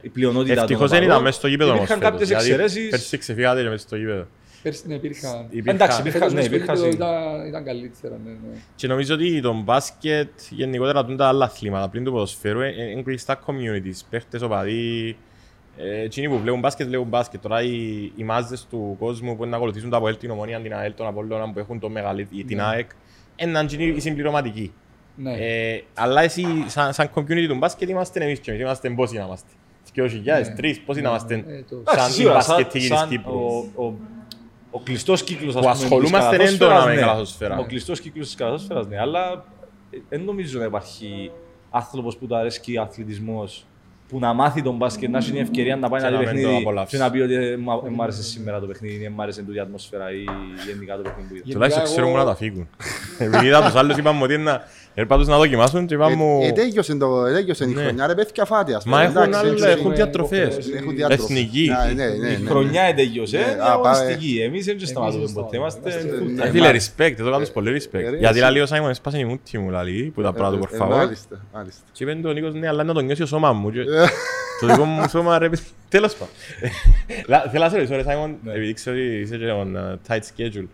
η πλειονότητα των Ευτυχώς δεν οπαδών. ήταν μέσα στο γήπεδο όμως Υπήρχαν φέτος, κάποιες γιατί εξαιρέσεις. Πέρσι ξεφύγατε και μέσα στο γήπεδο. Πέρσι ναι, υπήρχαν. Υπήρχαν- Εντάξει, υπήρχαν, Φέτος ναι, μες στο υπήρχαν γήπεδο σίγουρα. ήταν- Ήταν καλύτερα, ναι, ναι. Και νομίζω ότι το μπάσκετ, γενικότερα τούν τα άλλα αθλήματα πριν του ποδοσφαίρου, ε, είναι κλειστά communities, παίχτες, οπαδοί, ε, εκείνοι που βλέπουν μπάσκετ, βλέπουν μπάσκετ. Τώρα οι, οι μάζες του κόσμου που είναι να ακολουθήσουν το ΑΠΟΕΛ, την Ομονία, την ΑΕΛ, τον Απόλλωνα που έχουν το μεγαλύτερο, την Ναι. ΑΕΚ, είναι εκείνοι οι συμπληρωματικοί. Ναι. Ε, αλλά εσύ, σαν, σαν community του μπάσκετ, είμαστε εμείς και εμείς, είμαστε πόσοι να είμαστε. 2000, Ναι. 3, πόσοι να Ναι, είμαστε. ε, το- Σαν Εντάξει, οι σίγουρα, σαν- μπασκετικοί της σαν Κύπρου. ο- ο- Ο κλειστός κύκλος, ας Που πούμε, της ασχολούμαστε καλαθόσφαιρας, έντονα με ναι. καλαθόσφαιρα. Ο κλειστός κύκλος της καλαθόσφαιρας, ναι, αλλά δεν νομίζω να υπάρχει άνθρωπος που του αρέσει αθλητισμός που να μάθει τον μπάσκετ, να έχει την ευκαιρία να πάει Και να δει να μην το παιχνίδι απολαύσει. και να πει ότι ε, μα- ε, μ' άρεσε σήμερα το παιχνίδι, ή ε, μ' άρεσε τούτη η ατμόσφαιρα ή γενικά το παιχνίδι που είδα. Τουλάχιστον εγώ- ξέρουν που να τα φύγουν. Επειδή είδα τους άλλους είπαμε ότι είναι να έρπα τους να δοκιμάσουν και είπαμε μου... Ε, Ετέγιωσε το- ετέγιωσε η Ναι. χρονιά, ρε παιδιά φάτε ας Μα πούμε, έχουν, εντάξει, άλλα- έτσι, έχουν είναι διατροφές. υποχρεώσεις. Έχουν διατροφές. Εθνική. Ναι, ναι, ναι, Η ναι. χρονιά τελειώσε, Ναι, είναι α, πάμε. αγωνιστική. Εμείς δεν σταματούμε Εμείς δεν ποτέ, είμαστε σταματούμε. full Ναι, Ε, time. Φίλε, μα- respect, εδώ κάνεις πολύ Ε, respect. ρε, Γιατί εσύ. λέει ο Σάιμον, έσπασε η μούτη μου, λαλή, που τα πράγματα του, por Ε, favor. Μάλιστα, μάλιστα. Και είπε ο Νίκος, ναι, αλλά να το νιώσει ο σώμα μου. Και Ε, Το δικό μου σώμα, ρε, παιδί, τέλος πάντων. Λα- Θέλω να σε ρωτήσω, ρε Σάιμον, Ναι. επειδή ξέρω ότι είσαι και on uh, tight schedule.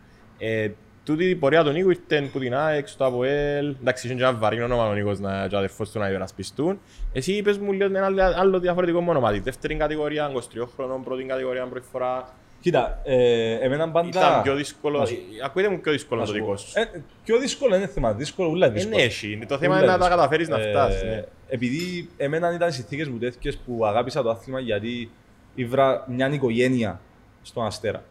Ε, Τούτη η πορεία του Νίκου ήρθε που την ΑΕΚ, στο ΑΠΟΕΛ, εντάξει, είχε και ένα βαρύ όνομα ο Νίκος να, και ο αδερφός του να υπερασπιστούν. Εσύ είπες μου λίγο ένα άλλο- άλλο διαφορετικό όνομα, τη δεύτερη κατηγορία, 23 χρονών, πρώτη κατηγορία πρώτη φορά. Κοίτα, ε, εμένα πάντα... Ήταν πιο δύσκολο, Να σου- ακούγεται μου πιο δύσκολο να το σου πω. δικό σου. Ε, πιο δύσκολο είναι θέμα, δύσκολο, ούλα είναι Δεν δύσκολο. έχει, το θέμα Ούλα είναι να τα δύσκολο. καταφέρεις να Ε, φτάσεις. ναι. Επειδή εμένα ήταν οι συνθήκες μου τέτοιες που αγάπησα το άθλημα γιατί ήβρα μια οικογένεια στον Αστέρα.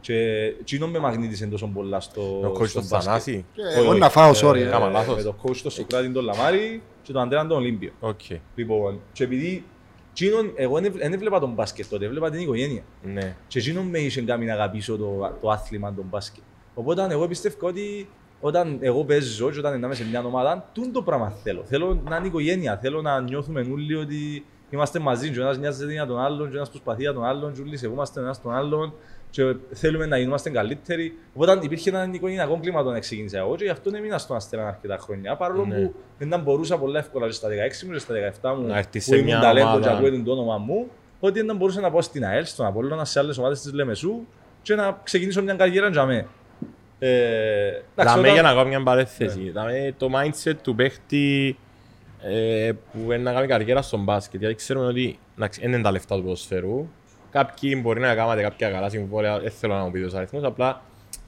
Και εκείνο με μαγνήτησε τόσο πολλά στο, Ο coach στο του μπάσκετ. Θανάση. και Όχι, Εγώ όχι. να φάω, Ε, sorry. ε. Έκαμα λάθος. Με το coach του Σοκράτη τον Λαμάρη και τον Αντρέα τον Ολύμπιο. Οκ. Λοιπόν, και επειδή εκείνον, εγώ δεν έβλεπα τον μπάσκετ τότε, έβλεπα την οικογένεια. Ναι. Και εκείνον με είχε κάνει να αγαπήσω το, το άθλημα, τον μπάσκετ. Οπότε εγώ πιστεύω ότι όταν εγώ παίζω και όταν είμαι σε μια ομάδα, τούν το πράγμα θέλω. Θέλω να είναι οικογένεια, θέλω να νιώθουμε όλοι ότι είμαστε μαζί και ο ένας νοιάζεται για τον άλλον και ο ένας προσπαθεί για τον άλλον και όλοι σεβόμαστε ο ένας τον άλλον και θέλουμε να είμαστε καλύτεροι. Οπότε υπήρχε ένα οικογενειακό κλίμα όταν ξεκίνησα εγώ και γι' αυτό έμεινα στον Αστέρα αρκετά χρόνια. Παρόλο Ναι. που δεν μπορούσα πολλά εύκολα και στα 16 μου και στα 17 μου Να έρθεις που σε ήμουν μια ταλέντο και ομάδα. ακούγεται το όνομα μου, ότι δεν μπορούσα να πάω στην ΑΕΛ, στον Απόλλωνα, σε άλλες ομάδες της Λεμεσού και να ξεκινήσω μια καριέρα για μέ. Ε, εντάξει, Δαμε όταν- για να κάνω μια παρέθεση. Δαμε το mindset του παίχτη ε, που είναι να κάνει καριέρα στον μπάσκετ. Γιατί ξέρουμε ότι εντάξει, δεν είναι τα λεφτά του ποδοσφαίρου. Κάποιοι μπορεί να κάνετε κάποια καλά συμβόλαια, δεν θέλω να μου πει τους αριθμούς, απλά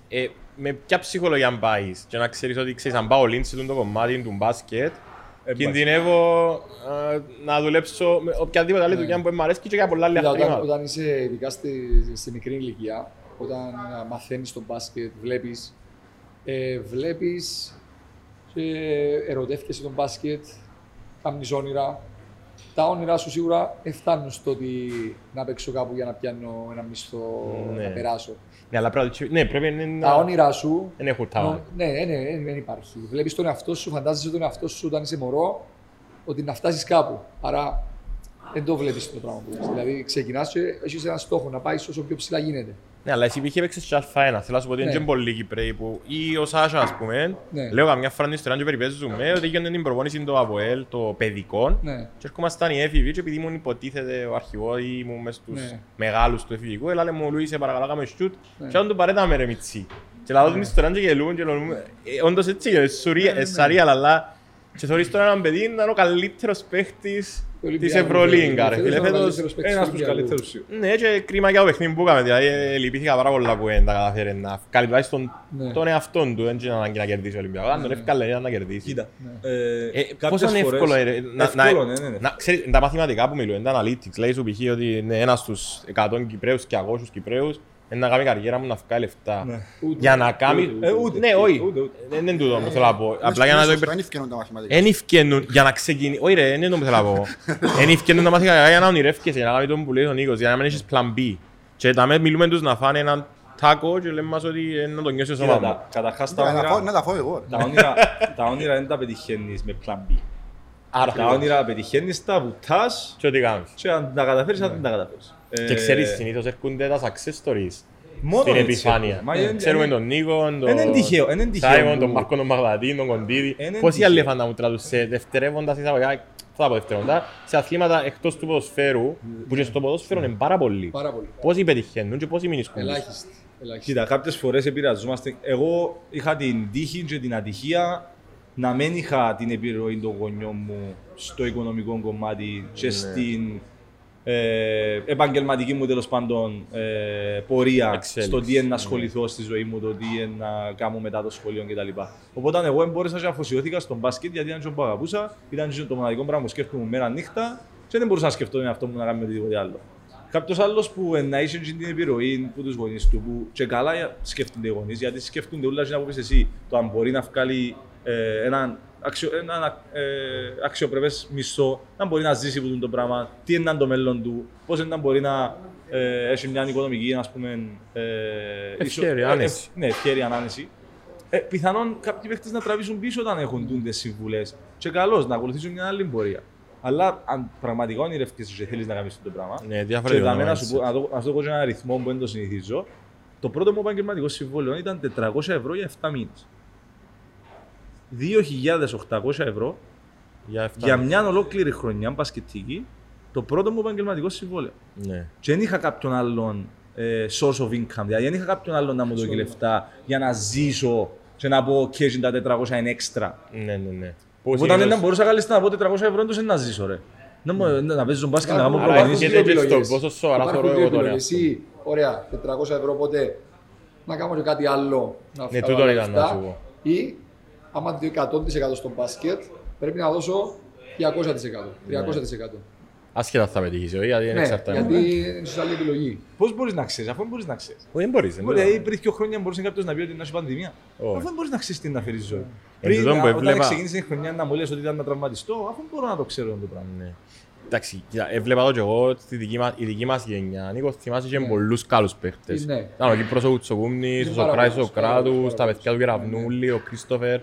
ε, με ποια ψυχολογία πάεις και να ξέρεις ότι ξέρεις, αν πάω λίντ σε το κομμάτι του μπάσκετ, Ε, κινδυνεύω ε, να δουλέψω με οποιαδήποτε άλλη δουλειά που μου αρέσει και για πολλά άλλα Κοίτα, όταν, χρήματα. όταν είσαι ειδικά στη, στη μικρή ηλικία, όταν μαθαίνεις το μπάσκετ, βλέπεις. Ε, βλέπεις και ερωτεύτηκες τον μπάσκετ, κάνεις όνειρα. Τα όνειρά σου σίγουρα δεν φτάνουν στο ότι να παίξω κάπου για να πιάνω ένα μισθό Ναι. να περάσω. Ναι, αλλά πρέπει, ναι, πρέπει να... Τα όνειρά σου Δεν έχουν τα νο- ναι, ναι, ναι, δεν υπάρχει. Βλέπεις τον εαυτό σου, φαντάζεσαι τον εαυτό σου όταν είσαι μωρό ότι να φτάσεις κάπου. Άρα δεν το βλέπεις το πράγμα που λες. Δηλαδή ξεκινάς και έχεις ένα στόχο να πάεις όσο πιο ψηλά γίνεται. Ναι, αλλά εσύ πήγε παίξες και Α1. Θέλω να σου πω ότι είναι Ναι. και πολλοί Κυπρέοι που ή ο Σάσα, ας πούμε, Ναι. λέω καμιά φορά την ιστορία και περιπέζουμε ότι έγινε την προπόνηση το ΑΒΟΕΛ, το παιδικό Ναι. και έρχομασταν οι έφηβοι και επειδή ήμουν υποτίθεται ο αρχηγός ή ήμουν μες στους Ναι. μεγάλους του εφηβικού, έλα μου Λουί, σε παρακαλώ κάμε σιούτ Ναι. και όταν του παρέταμε ρε μιτσί. Και λάβω την ιστορία και γελούν και λέμε, «Ε, όντως έτσι, ε, σουρία- Ναι, ε, σαρία, αλλά και θεωρείς τώρα έναν παιδί να είναι ο καλύτερος παίχτης Το της Ολυμπιακό, Ευρωλίγκα, ρε φέτος φίλε. ήταν ο Φέτος καλύτερος παίκτης Ένας τους από τους Ολυμπιακού. καλύτερους σίγουρα. ναι, και κρίμα για το παιχνίδι που έκαμε. Δηλαδή, ε, λυπήθηκα πάρα πολλά που δεν τα καταφέρει να βγάλει τουλάχιστον Ναι. τον εαυτόν του. Δεν είναι ανάγκη να κερδίσει ο Ολυμπιακός. Αν τον εύκαλε, ήταν να κερδίσει. Κοίτα, Ναι. ε, Ε, κάποιες πόσο είναι φορές- εύκολο είναι, να, να, Εύκολο, ναι, ναι, ναι. να, ξέρεις, τα μαθηματικά που μιλούν, τα analytics, λέει σου π.χ. ότι είναι ένας στους 100 Κυπρέους και 200 Κυπρέους είναι να κάνει καριέρα μου να βγάλει λεφτά. Ναι. Ούτε. Για να κάνει... Ε, ούτε. Ναι, όχι. Ούτε, ούτε. Δεν είναι τούτο που θέλω να πω. Απλά για να το υπερ... Δεν ευκαινούν τα μαθηματικά. Εν ευκαινούν για να ξεκινήσει. Όχι ρε, δεν είναι το που θέλω να πω. Εν ευκαινούν τα μαθηματικά για να ονειρεύκεσαι, για να κάνει τον που λέει ο Νίκος, για να μην έχεις plan B. Και τα μες μιλούμε τους να φάνε έναν τάκο και λέμε μας ότι ε, να τον νιώσεις ο Κοίτα, σώμα μου. τα- Καταρχάς τα Να τα φάω- όνειρα, Να τα φάω εγώ. ρε. τα όνειρα, τα όνειρα δεν τα πετυχαίνεις με plan B. Άρα, Τα όνειρα πετυχαίνεις τα, βουτάς Και ό,τι κάνεις. και αν τα καταφέρεις, αν δεν τα καταφέρεις. Και Ε, ξέρεις, συνήθως έρχονται τα success stories μόνο στην έτσι επιφάνεια. έρχονται. Μα είναι- Ξέρουμε είναι- τον Νίκο, τον Εν είναι τυχαίο, εν είναι τυχαίο Σάιμον, που- τον Μάρκο τον Μαγδατή, τον Κοντίδη. Εν είναι Πόσοι τυχαίο. άλλοι φαντά μου τράτους σε δευτερεύοντα εισαγωγικά, θα πω δευτερεύοντα, σε αθλήματα εκτός του ποδοσφαίρου, που και στο ποδόσφαιρο είναι πάρα πολλοί. Πάρα πολύ. Πόσοι πετυχαίνουν και πόσοι μηνυσκούν. Ελάχιστη. Ελάχιστη. Κοίτα, κάποιες φορές επηρεαζόμαστε. Εγώ είχα την τύχη και την ατυχία να μην είχα την επιρροή των γονιών μου στο οικονομικό κομμάτι και στην ε, επαγγελματική μου τέλος πάντων ε, πορεία Εξέλιξη. στο τι είναι να ασχοληθώ στη ζωή μου, το τι είναι να κάνω μετά το σχολείο κτλ. Οπότε εγώ μπόρεσα και αφοσιώθηκα στον μπάσκετ γιατί ήταν και που αγαπούσα, ήταν και το μοναδικό πράγμα που σκέφτομαι μέρα νύχτα και δεν μπορούσα να σκεφτώ τον εαυτό μου να κάνω οτιδήποτε άλλο. Κάποιος άλλος που ε, να είχε και την επιρροή από τους γονείς του, που και καλά σκέφτονται οι γονείς, γιατί σκέφτονται όλα να πει εσύ, το αν μπορεί να βγάλει ε, έναν αξιο, ένα, ε, αξιοπρεπές μισθό, να μπορεί να ζήσει από αυτό το πράγμα, τι είναι το μέλλον του, πώς να μπορεί να ε, έχει μια οικονομική ας πούμε, ε, Ευχέρεια, ισο- άνεση. ε, ναι, ευχαίρεια, άνεση. Ε, πιθανόν κάποιοι παίχτε να τραβήσουν πίσω όταν έχουν τούντες συμβουλές. Και καλώς να ακολουθήσουν μια άλλη πορεία. Αλλά αν πραγματικά ονειρεύκεσαι και θέλεις να κάνεις αυτό το πράγμα, Ναι, και διαφορετικό. δαμέ να mindset. σου πω, να το, να σου το πω και ένα αριθμό που δεν το συνηθίζω. Το πρώτο μου επαγγελματικό συμβόλαιο ήταν 400 ευρώ για 7 μήνες. 2.800 ευρώ Για εφτά. για μια ολόκληρη χρονιά μπασκετική, το πρώτο μου επαγγελματικό συμβόλαιο. Ναι. Και δεν είχα κάποιον άλλον ε, source of income, δηλαδή δεν είχα κάποιον άλλον να μου δώσει λεφτά για να ζήσω και να πω και okay, τα 400 είναι έξτρα. Ναι, ναι, ναι. Πώς Οπότε αν είναι δεν το- μπορούσα καλύτερα να πω 400 ευρώ, τόσο να ζήσω ρε. Να, μου- να παίζω μπάσκετ, να κάνω Άρα, Άρα προπονήσεις. έρχεται δύο και στο επιλογές. πόσο σοβαρά Υπάρχουν θεωρώ δύο εγώ τον επιλογές. εαυτό Εσύ, ωραία, 400 ευρώ ποτέ να κάνω και κάτι άλλο. Να Ναι, βγάλω τούτον άλλα ήταν να λεφτά. σου πω. Ή, άμα δει 100% στο μπάσκετ, πρέπει να δώσω 200%, 300%. Άσχετα θα πετύχεις, όχι, γιατί δεν Ναι, εξαρτάται. γιατί είναι σε άλλη επιλογή. Πώς μπορείς να ξέρεις, αφού δεν μπορείς να ξέρεις. Όχι, δεν μπορείς. δεν Δηλαδή, μπορείς. πριν δύο χρόνια μπορούσε κάποιος να πει ότι είναι πανδημία. Όχι. Αφού δεν μπορείς να ξέρεις τι να φέρεις η ζωή. Εν Πριν, τούτον που όταν έβλεπα- ξεκίνησε η χρονιά να μου λες ότι ήταν να τραυματιστώ, αφού μπορώ να το ξέρω το πράγμα. Ναι. Εντάξει, κοίτα, έβλεπα το και εγώ στη δική μας, η δική μας γενιά. Νίκο, θυμάσαι είχε Ναι. πολλούς καλούς παίχτες. Ναι. Ήταν ο Κύπρος ο Κουτσοκούμνης, ο Είναι πάρα Σοκράτης ο πολλούς, πάρα Κράτους, πολλούς, τα πάρα παιδιά του Κεραυνούλη, ο Κρίστοφερ.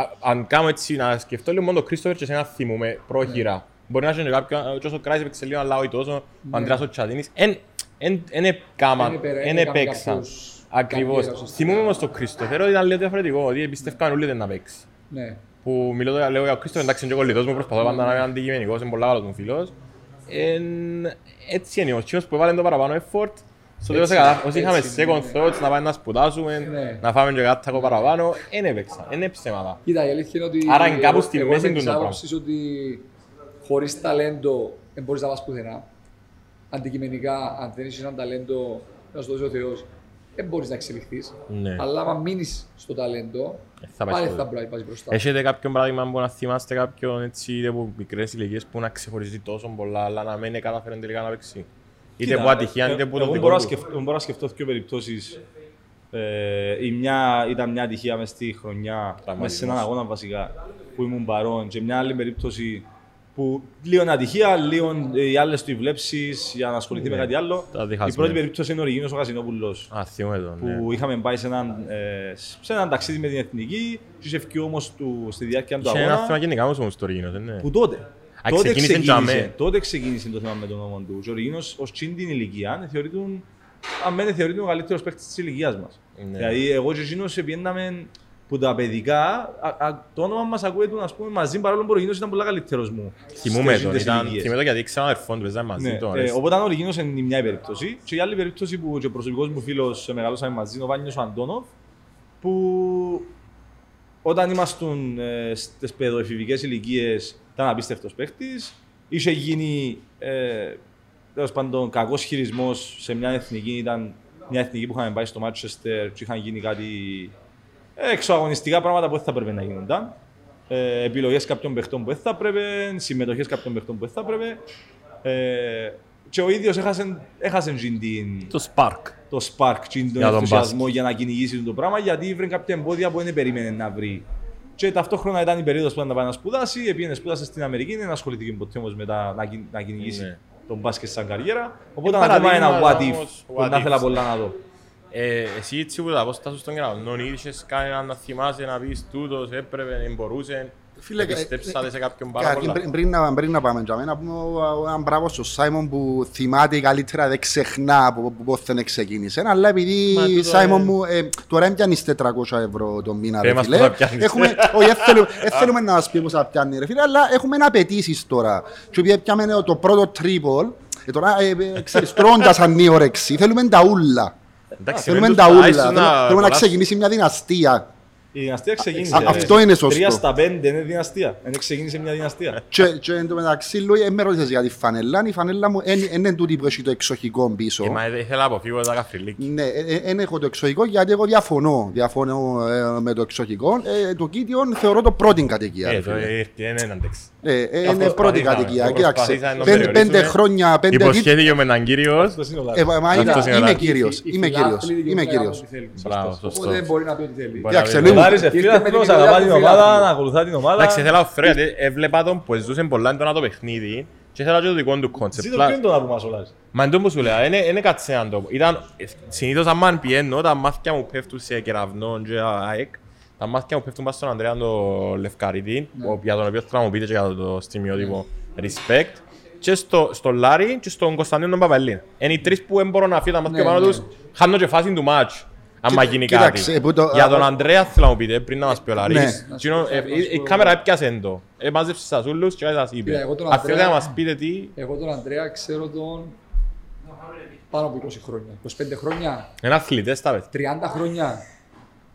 Α- Αν κάνω έτσι να σκεφτώ λίγο μόνο τον Κρίστοφερ και σε ένα θυμούμε πρόχειρα. Μπορεί να έχει και κάποιον, και ο Σοκράτης έπαιξε λίγο, αλλά όχι τόσο. Ο Ναι. Αντρέας ο Τσατίνης. Εν- εν- Εν έκαμα, Εν επερα- εν εν έκαμε έπαιξαν. κάποιους Ακριβώς. καριέρα, ουσιαστικά. Θυμούμαι όμως τον Κρίστοφερ ότι ήταν λίγο διαφορετικό, ότι εμπιστεύκαν όλοι ότι να παίξει Ναι. που μιλώ τώρα, λέω για ο Κρίστο, εντάξει είναι και κολλητός μου, προσπαθώ πάντα να είμαι αντικειμενικός, είναι πολλά καλός μου φίλος. Εν, έτσι είναι, ο Τσίνος που έβαλε το παραπάνω effort, στο τέλος Έτσι, έκανα, όσοι είχαμε έτσι, second ναι. thoughts, να πάμε να σπουδάσουμε, Ναι. να φάμε και κάτι ακόμα παραπάνω, δεν έπαιξα, δεν είναι ψέματα. Κοίτα, η αλήθεια είναι ότι. Άρα είναι κάπου εγώ- στη εγώ μέση είμαι του της το πράγμα. άποψης ότι χωρί ταλέντο δεν μπορεί να πα πουθενά. Αντικειμενικά, αν δεν έχει ένα ταλέντο, να σου δώσει ο Θεό, δεν μπορεί να εξελιχθεί. Ναι. Αλλά αν μείνει στο ταλέντο, Ε, θα πάει πάλι στο- θα μπορεί να πάει μπροστά. Έχετε κάποιον παράδειγμα που να θυμάστε κάποιον έτσι είτε από μικρές ηλικίες που να ξεχωρίζει τόσο πολλά αλλά να μην καταφέρει τελικά να παίξει. Είτε Κοίτα, από ατυχία ε, είτε από εγώ το δικό μπορώ να του. σκεφτώ- Μπορώ να σκεφτώ δύο περιπτώσεις. Ε, η μια ήταν μια ατυχία μέσα στη χρονιά, μέσα σε έναν αγώνα βασικά, που ήμουν παρόν. Και μια άλλη περίπτωση που λίγο είναι ατυχία, λίγο ε, οι άλλες του βλέψει για να ασχοληθεί με κάτι άλλο. τα Η διχασμένα. πρώτη περίπτωση είναι ο Ριγίνος ο Κασινόπουλος. Α, θυμούμαι τον, ναι. Που είχαμε πάει σε έναν, ε, σε έναν ταξίδι με την εθνική, και είχε βγει όμω στη διάρκεια του Είχε ένα θέμα αγώνα. γενικά όμως όμως το Ρίγινος, δεν είναι; Που τότε. Α, τότε, ξεκίνησε ξεκίνησε, τζαμέ. τότε ξεκίνησε το θέμα με τον όνομα του. Και ο Ριγίνος ως τσιν την ηλικία θεωρείται αν μένει θεωρείται ο καλύτερος παίκτης της ηλικίας μας. Ναι. Δηλαδή εγώ και εκείνος πιέναμε που τα παιδικά, α, α, το όνομα μας ακούεται ας πούμε, μαζί παρόλο που ο Ριγίνος ήταν πολύ καλύτερος μου. Θυμούμαι στις τον, τις ήταν, ηλικίες. θυμούμαι το γιατί ήξερα αδερφόν του, παίζαμε μαζί Ναι, τον. ε, αρέσει. οπότε ο Ριγίνος είναι η μια περίπτωση. Και η άλλη περίπτωση που και ο προσωπικός μου φίλος ε, μεγαλώσαμε μαζί είναι ο Βάνιος ο Αντώνοφ, που όταν ήμασταν ε, στις παιδοεφηβικές ηλικίες ήταν απίστευτος παίχτης. Είχε γίνει ε, τέλος πάντων κακός χειρισμός σε μια εθνική. Ήταν μια εθνική που είχαμε πάει στο Μάτσεστερ και είχαν γίνει κάτι ε, εξωαγωνιστικά πράγματα που δεν θα έπρεπε να γίνονταν. Ε, επιλογές κάποιων παιχτών που δεν θα έπρεπε, συμμετοχές κάποιων παιχτών που δεν θα έπρεπε. Ε, και ο ίδιος έχασε, έχασε τζιν την, Το Spark. το spark, τζιν τον Για τον ενθουσιασμό μπάσκετ. για να κυνηγήσει το πράγμα, γιατί βρήκε κάποια εμπόδια που δεν περίμενε να βρει. Και ταυτόχρονα ήταν η περίοδος που ήταν να πάει να σπουδάσει, πήγαινε σπούδασε στην Αμερική, δεν ασχολήθηκε ποτέ όμως μετά να, κυ- να κυνηγήσει Ναι. τον μπάσκετ σαν καριέρα. Οπότε Είναι ήταν ακόμα ένα παραδείγματα what if, όμως, που what να ifs. ήθελα πολλά να δω. Ε, εσύ έτσι που τα απόστασου στον κεραυνό, είχες κανέναν να θυμάσαι να πεις τούτος, έπρεπε, δεν μπορούσε. Φίλε, ε, Πιστέψατε σε κάποιον πάρα Καταρχήν, πολλά. πριν, πριν, να, πριν να πάμε για μένα, να πούμε ο- ο- έναν μπράβο στον Σάιμον που θυμάται καλύτερα, δεν ξεχνά από από πότε δεν ξεκίνησε. Αλλά επειδή Μα τούτο, Σάιμον ε, μου, ε, τώρα πιάνεις 400 ευρώ το μήνα, Πες ρε μας φίλε. πόσα πιάνεις. Έχουμε, όχι, δεν θέλουμε, δεν θέλουμε να μας πει πόσα πιάνει, ρε φίλε, αλλά έχουμε απαιτήσεις τώρα. Και επειδή πιάμε το πρώτο τρίπολ, ε, τώρα, ε, ε, ξέρεις, τρώντας ανίωρεξη, θέλουμε τα ούλα. Εντάξει, Θέλουμε μεν τα τους- ούλα. α, ίσως Θέλουμε θέλουμε να πολλά- ξεκινήσει μια δυναστεία. Η δυναστεία ξεκίνησε. Α, αυτό είναι σωστό. 3 στα 5 είναι δυναστεία. Δεν ξεκίνησε μια δυναστεία. Και, και εν τω μεταξύ, Λούι, ε, με ρώτησες για τη φανέλα. Η φανέλα μου δεν είναι τούτη που έχει το εξοχικό πίσω. Ε, μα ήθελα να αποφύγω τα καφριλίκια. Ναι, δεν έχω το εξοχικό γιατί εγώ διαφωνώ. Διαφωνώ ε, με το εξοχικό. Ε, το κίτιο θεωρώ το πρώτη κατοικία. Ε, ρε το φίλε. ήρθε, είναι έναν τεξ. Ε, ε, το είναι πρώτη προσπαθήσαμε, κατοικία. το Κοίταξε, προσπαθήσαμε να πέντε, περιορίσουμε. πέντε χρόνια, πέντε δι- Υποσχέθηκε με έναν κύριος. Αυτός είναι ο Ε, Λάρης. μα είμαι, Αυτός είναι ο είμαι Λάρης. κύριος. Οι- οι Είμαι κύριος. φιλάθλοι Είμαι δικαιούνται να κύριος. κάνουν ό,τι θέλουν. Μπράβο, Οπότε σωστό. δεν μπορεί να πει ό,τι θέλει. Μπορεί Κοίταξε, να Ο λίγο. Λάρης Ήρθε με ευθύνας την να αγαπά την ιδέα του ομάδα, φιλάθλου. να ακολουθά την ομάδα. Εντάξει, ήθελα να φέρω γιατί έβλεπα τον που ζούσε πολλά έντονα το παιχνίδι και ήθελα και το δικό του κόνσεπτ. Ζήτω ποιο είναι το να πούμε ο Λάρης. Μα εντός που σου λέω, είναι κάτσε να το πω. Ήταν, ε, συνήθως άμα πιένω, τα μάθηκια μου πέφτουν σε κεραυνό και ΑΕΚ. Τα μάθηκια μου πέφτουν πάνω στον Ανδρέα τον Λευκαρίτη, ο- για τον οποίο θέλω να μου πείτε και για το στιγμιότυπο respect. Και στο, στο Λάρη και στον Κωνσταντίνο τον Παπαλίν. Είναι οι τρεις που δεν μπορώ να φύγω τα μάτια Ναι, πάνω ναι. τους, χάνω και φάση του μάτς. Άμα Κοίτα- γίνει κοίταξε, κάτι. που το- Για α, τον α, Ανδρέας θέλω να μου πείτε πριν να μας πει ο Λάρης. Ναι. Εκείνο, ε, Να σου πω- η- Η κάμερα έπιασε το. Έμαζεψε σας ούλους και σας Κοίτα, είπε. εγώ τον Αν θέλετε να Ανδρέα- μας πείτε τι, Εγώ τον Ανδρέα ξέρω τον πάνω από 20 χρόνια. 25 χρόνια, είναι αθλητές τα παιδιά. 30 χρόνια.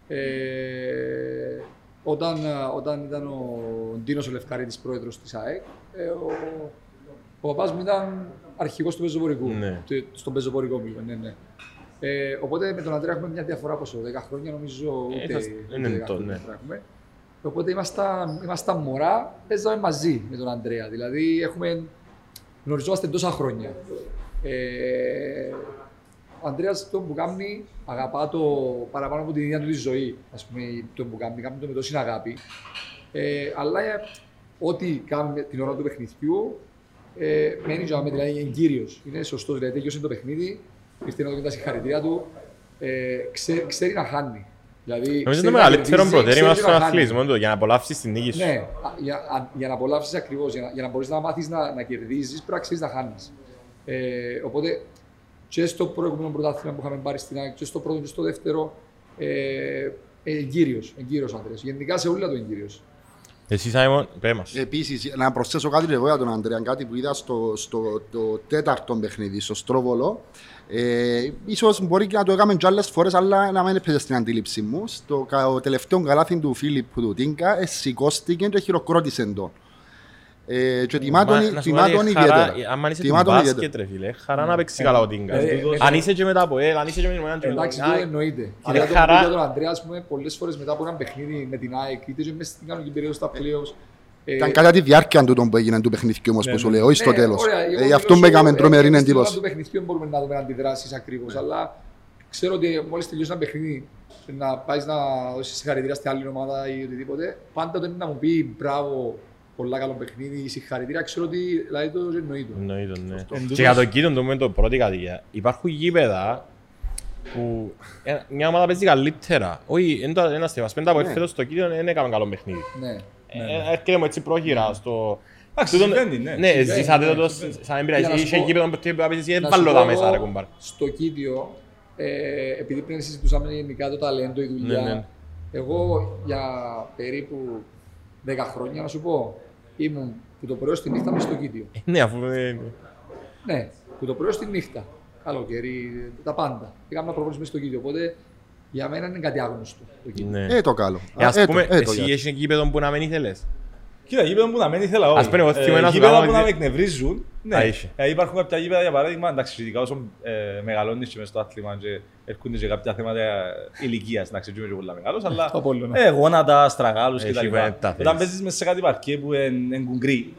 Ε, όταν, όταν ήταν ο Ντίνος ο Λευκαρίτης πρόεδρος της ΑΕΚ, ε, ο, ο παπάς μου ήταν αρχηγός του πεζοπορικού. Ναι. του- Στον πεζοπορικό μου, ναι, ναι. Ε, οπότε με τον Ανδρέα έχουμε μια διαφορά πόσο, 10 χρόνια νομίζω Ε, ούτε, είσαστε- ούτε είναι 10 το, χρόνια ναι. διαφορά έχουμε. Οπότε ήμασταν, ήμασταν μωρά, παίζαμε μαζί με τον Ανδρέα. Δηλαδή έχουμε γνωριζόμαστε τόσα χρόνια. Ε, ο Ανδρέα το που κάνει αγαπά το παραπάνω από την ίδια του τη ζωή. Α πούμε, το που κάνει, κάνει το με τόση αγάπη. Ε, αλλά ε, ό,τι κάνουμε την ώρα του παιχνιδιού, ε, μένει για δηλαδή εγκύριος. Είναι σωστό, δηλαδή τέλειωσε το παιχνίδι, ήρθε να δώσει τα συγχαρητήρια του, ε, ξέ, ξέρει να χάνει. Δηλαδή, Νομίζω ξέρει το να μεγαλύτερο κερδίζει, προτέρημα ξέρει στον να χάνει. αθλητισμό του για να απολαύσεις την νίκη σου. Ναι, α, για, α, για να απολαύσεις ακριβώς, για, να- για να μπορείς να μάθεις να, να κερδίζεις, πρέπει να ξέρεις να χάνεις. Ε, οπότε και στο προηγούμενο πρωτάθλημα που είχαμε πάρει στην ΑΕΚ, και στο πρώτο και στο δεύτερο, ε, εγκύριος, εγκύριος άντρες. Γενικά σε όλα το εγκύριος. Εσύ, Σάιμον, πέ μας. Επίσης, να προσθέσω κάτι εγώ για τον Αντρέα, κάτι που είδα στο, στο το τέταρτο παιχνίδι, στο Στρόβολο. Ε, ίσως μπορεί και να το έκαμε και άλλες φορές, αλλά να μην έπαιζε στην αντίληψη μου. Στο κα- ο τελευταίο καλάθι του Φίλιπ του Τίνκα, ε, σηκώστηκε και χειροκρότησε τον. Ε, και τιμά τον, Μα, να σου τιμά πω τον ότι χαρά- ιδιαίτερα. άμα είσαι Τιμά του τον μπάσκετ, ιδιαίτερα. ρε φίλε, χαρά να παίξεις καλά ο Τίνκας. Ε, ε, Αν είσαι και μετά από ελ, αν είσαι και με την Μουνάν, Εντάξει, Α, το εννοείται. Αλλά το χαρά- για τον Αντρέας, ας πούμε, πολλές φορές μετά από ένα παιχνίδι με την ΑΕΚ, είτε και μέσα στην κανονική περίοδο στα playoffs, ε, Ήταν κατά τη διάρκεια του που έγινε του παιχνιδιού όμως που σου λέω, όχι στο Ναι, τέλος. ωραία, εγώ Ε, Γι' μιλώ αυτό σου, με έκαμε ε, τρομερή εμείς στην ώρα εντύπωση. του παιχνιδιού μπορούμε να δούμε αντιδράσεις ακριβώς, αλλά ξέρω ότι μόλις τελειώσει ένα παιχνίδι να πάει να δώσει συγχαρητήρια στην άλλη ομάδα ή οτιδήποτε, πάντα όταν είναι να μου πει μπράβο, πολλά καλό παιχνίδι, συγχαρητήρια, ξέρω ότι δηλαδή το εννοείται. Εννοείται, ναι. Εν Και για το τούτος- κοίτον του με το πρώτη κατοικία. Υπάρχουν γήπεδα που ε, μια ομάδα παίζει καλύτερα. Όχι, είναι το ένα θέμα. Πέντε από Ναι. φέτος στο κοίτον δεν έκαμε καλό παιχνίδι. Ναι. Ε, Έρχεται μου έτσι πρόχειρα στο... Εντάξει, Τούτον- συμβαίνει, ναι. Ναι, Συμβαίνει, ζήσατε ναι, το συμβαίνει. σαν εμπειρία. Για να σου Είχε πω- γήπεδο που πρέπει να πεις εσύ, δεν Να βάλω σου τα πω μέσα, εγώ, ρε κουμπάρ. Στο Κίτιο, ε, επειδή πριν συζητούσαμε γενικά το ταλέντο, η δουλειά, Ναι, ναι. εγώ για περίπου 10 χρόνια, να σου πω, ήμουν που το πρωί στη νύχτα μες στο Κίτιο. Ναι, αφού... ε, Ναι, που το πρωί στη νύχτα. Καλοκαίρι, τα πάντα. Πήγαμε να προχωρήσουμε στο Κίτιο. Οπότε για μένα είναι κάτι άγνωστο το Κίτιο. Ναι. Ε, το καλό. Ε, Ας Ε, το- πούμε, ε, το εσύ για- έχεις γήπεδο που να μην ήθελες; Κοίτα, γήπεδο που να μένει ήθελα όχι. Ας πούμε, εγώ θυμούμαι Ε, να σου γήπεδα κάνω που να με ότι- εκνευρίζουν. Ναι, Α, είχε. Ε, υπάρχουν κάποια γήπεδα για παράδειγμα, εντάξει, ειδικά όσο ε, μεγαλώνεις και μες στο άθλημα και έρχονται και κάποια θέματα ηλικίας, εντάξει, δεν είμαι και πολύ μεγάλος, αλλά Το Απόλλωνα. ε, γόνατα, στραγάλους Έχει κτλ. που είναι τα Όταν θέλεις. παίζεις μέσα σε κάτι παρκέ που είναι κουγκρί,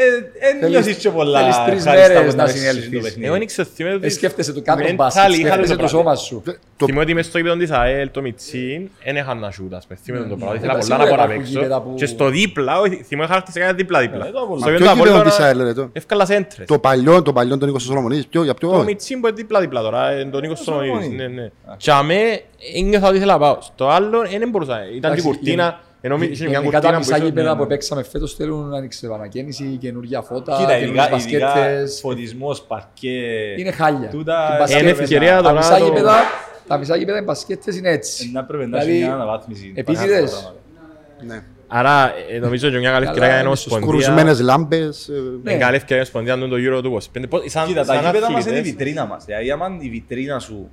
ε, εν Θέλεις- νιώθεις και πολλά θέλεις τρεις ευχάριστα μέρες που να παίξεις συνέλθεις. το παιχνίδι. Εγώ δεν ξέρω, θυμάμαι ότι... Ε, σκέφτεσαι το κάτω mental μπάσκετ, είχα σκέφτεσαι το το πράγμα. σώμα σου. Το- Θυμάμαι ότι μες στο γήπεδο της ΑΕΛ, το Μιτσίν, δεν είχαν να σούτ, ας πούμε. Θυμάμαι το πράγμα. Ήθελα Εντάξει, πολλά να σίγουρα πω να υπάρχουν γήπεδα παίξω. που- Και στο δίπλα, όχι, θυμάμαι χάρτισε κάτι δίπλα-δίπλα. Ε, το Απόλλωνα. Στο Μα γήπεδο ποιο του γήπεδο Απόλλωνα της ΑΕΛ, ρε, το; Εύκολα σέντρες. Το παλιό, το παλιό τον Νίκος Σολομονίδης, ποιο, για ποιο, Το όχι. Μιτσίν που είναι δίπλα-δίπλα τώρα, ε, τον Νίκος Σολομονίδης. Σολομονίδης. Ναι, ναι. Και αμέ, ένιωθα ότι ήθελα να πάω. Στο άλλο, ε, δεν μπορούσα. Ήταν την Εντάξει, κουρτίνα, ενώ είχε μια Γενικά κουρτίνα τα που μισά ίσω- γήπεδα ναι, που ναι. παίξαμε φέτος θέλουν άνοιξη επανακαίνιση, καινούργια φώτα, Κοίτα, καινούργιες ειδικά, ειδικά μπασκέτες. φωτισμός, παρκέ. Είναι χάλια. Τούτα- Οι μπασκέτες- Είναι ευκαιρία τα τώρα μισά το- γήπεδα- Τα μισά γήπεδα οι μπασκέτες είναι έτσι. Να πρέπει να έχει Δηλαδή, μια αναβάθμιση. επίτηδες. Πάρα πολλά πράγματα. Ναι. Άρα, ε, νομίζω και μια καλή ευκαιρία για Καλά, την είναι Ομοσπονδία. Σκουρουσμένες λάμπες. ε, Ναι. Είναι καλή ευκαιρία για την Ομοσπονδία να δουν το Euro του 25. Πώς- σαν- Κοίτα, τα σαν γήπεδα μας είναι η αθλητές, βιτρίνα μας. Δηλαδή, άμα η βιτρίνα σου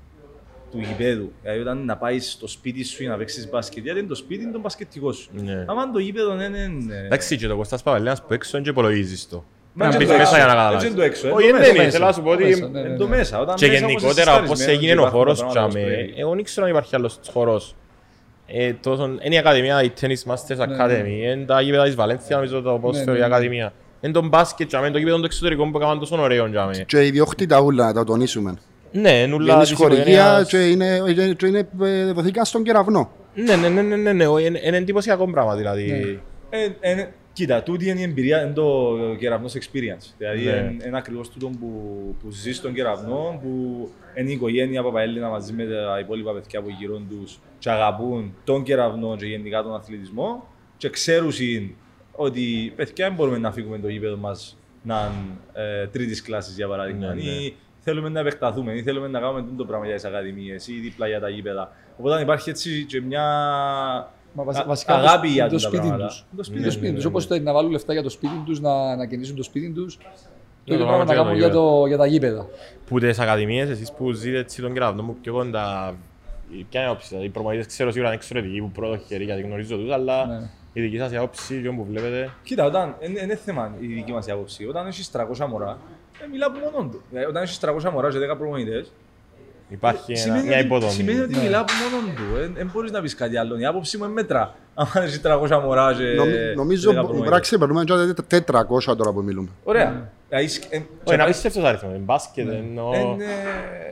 του γηπέδου, δηλαδή όταν να πάεις στο σπίτι σου ή να παίξεις μπάσκετ, γιατί είναι το σπίτι είναι το μπασκετικό σου. Ναι. Άμα το γήπεδο δεν είναι... Εντάξει, και το Κώστας Παπαλένας που έξω δεν και υπολογίζεις το. Μα Να είναι μπεις το μέσα έξω, για να έτσι καταλάβεις. είναι το έξω, Όχι, είναι το δεν μέσα. είναι. Θέλω να σου πω ότι Μέσα, ναι, Εν ναι, το ναι. μέσα. Όταν Και μέσα όμως γενικότερα είσαι όπως σταρισμένος έγινε και ο υπάρχουν χώρος πράγματα όπως τσάμε, πρέπει. εγώ δεν ξέρω αν υπάρχει άλλος χώρος. Ε, τόσο- Είναι η Ακαδημία, η Tennis Masters Academy, είναι τα γήπεδα της Βαλένθιας, νομίζω το ποδόσφαιρο, ναι, η ναι. Ακαδημία. Είναι το μπάσκετ, τσάμε, το γήπεδο του εξωτερικού που έκαναν τόσο ωραίο. τσάμε. Και η ιδιόκτητα ούλα, να τα τονίσουμε. Ναι, είναι ούλα Είναι της σχολεία οικογένειας. και είναι, και είναι, ε, δοθήκαν στον κεραυνό. Ναι, ναι, ναι, ναι, ναι, ναι, είναι είναι εντυπωσιακό πράγμα δηλαδή. Ε, ε, Κοίτα, τούτη είναι η εμπειρία, είναι το κεραυνός experience. Δηλαδή, Ναι. είναι είναι ακριβώς τούτο που, που ζεις στον κεραυνό, που είναι η οικογένεια Παπαέλληνα μαζί με τα υπόλοιπα παιδιά που γύρω τους και αγαπούν τον κεραυνό και γενικά τον αθλητισμό και ξέρουν ότι παιδιά δεν μπορούμε να φύγουμε το γήπεδο μας να είναι ε, τρίτης κλάσης για παράδειγμα Ναι, ναι. ή θέλουμε να επεκταθούμε ή θέλουμε να κάνουμε το πράγμα για τις ακαδημίες ή δίπλα για τα γήπεδα. Οπότε υπάρχει έτσι και μια Μα βασι- α- βασικά αγάπη το, για το τούτα σπίτι πράγματα. τους. Το σπίτι Το Ναι, σπίτι ναι, τους. ναι, Όπως το να βάλουν λεφτά για το σπίτι τους, να, να καινήσουν το σπίτι τους. Το το ίδιο κάνουμε πράγμα να και για κάνουν το για, το, για τα γήπεδα. Που τις ακαδημίες, εσείς που ζείτε έτσι τον κεραυνό μου πιο κοντά, ποια είναι η άποψη σας, οι προμονητές ξέρω σίγουρα είναι εξωτερικοί που πρώτο χέρι γιατί γνωρίζω τους, αλλά Ναι. η δική σας η άποψη, και που βλέπετε, Κοίτα, όταν, είναι, είναι θέμα η δική μας η άποψη. Όταν έχεις 300 μωρά, ε, μιλά από μόνον του. Δηλαδή, όταν έχεις 300 μωράς και 10 προμονητές, Υπάρχει ένα- Σημαίνει μια ότι- υποδομή. Σημαίνει ότι Ναι. μιλά από μόνον του. Δεν μπορείς να πεις κάτι άλλο. Η άποψη μου είναι μέτρα. Αν έχεις 300 μωράς και Νομι- Νομίζω 10 μπο- προμονητές. μπορεί να ξεπερνούμε και τα 400 τώρα που μιλούμε. Ωραία. Δηλαδή, σκ- εν- Όχι, είναι απίστευτος αριθμός. Είναι μπάσκετ, εννοώ... εν, ε,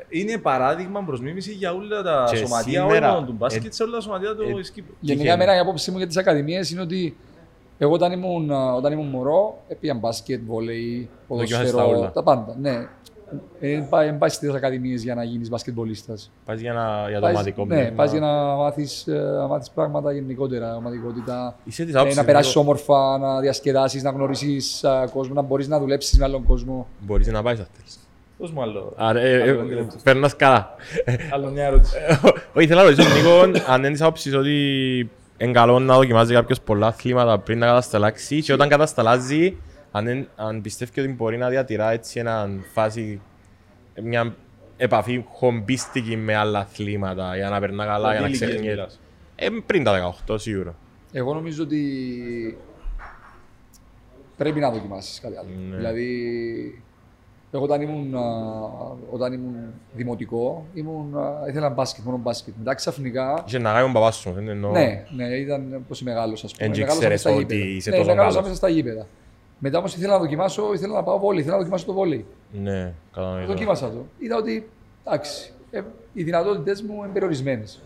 Είναι παράδειγμα προς μίμηση για όλα τα Και σωματεία σήμερα, όλων του μπάσκετ ε, σε όλα τα σωματεία ε, του Κύπρου. Γενικά, Τυχαίνει. εμένα η άποψή μου για τις ακαδημίες είναι ότι εγώ όταν ήμουν, α, όταν ήμουν μωρό, έπια μπάσκετ, βόλεϊ, Δοκιμάσες τα ποδοσφαίρο, όλα. τα πάντα. Ναι. Δεν πάει, εν πάει στις ακαδημίες για να γίνεις μπασκετμπολίστας. Πας για, να, για το ομαδικό Ναι, πνεύμα. πας για να μάθεις να μάθεις πράγματα γενικότερα, ομαδικότητα. Είσαι της Ε, άποψης να περάσεις λίγο- όμορφα, να διασκεδάσεις, να γνωρίσει κόσμο, να μπορείς να δουλέψεις με άλλον κόσμο. Μπορείς να πάεις αυτές. Δώσ' μου άλλο. Άρα, ε, ε, Άλλο πέντε λεπτά. περνάς καλά. Άλλο μια ερώτηση. Όχι, θέλω να ρωτήσω λίγο αν είναι της άποψης ότι είναι καλό να δοκιμάζει κάποιος πολλά αθλήματα πριν να κατασταλάξει και όταν κατασταλάζει, αν, εν- αν πιστεύει ότι μπορεί να διατηρά έτσι ένα φάση, μια επαφή χομπίστικη με άλλα αθλήματα για να περνά καλά, για να Τι ηλικίες ξεχνιέται. μιλάς; Ε, πριν τα 18 σίγουρα. Εγώ νομίζω ότι πρέπει να δοκιμάσεις κάτι άλλο. Ναι. Δηλαδή, εγώ όταν ήμουν, α, όταν ήμουν δημοτικό, ήμουν, α, ήθελα μπάσκετ, μόνο μπάσκετ. Μετά ξαφνικά. Είχε να κάνει ο μπαμπάς σου, δεν εννοώ. Ναι, ναι, ήταν πως μεγάλος, ας πούμε. Εν και Μεγάλωσα ξέρεις μες στα ότι γήπεδα. είσαι ναι, τόσο μεγάλωσα καλός. μέσα στα γήπεδα. Μετά όμως ήθελα να δοκιμάσω, ήθελα να πάω βόλι, ήθελα να δοκιμάσω το βόλι. Ναι, κατανοητό. Δοκίμασα το. Είδα ότι εντάξει, ε, οι δυνατότητες μου είναι περιορισμένες.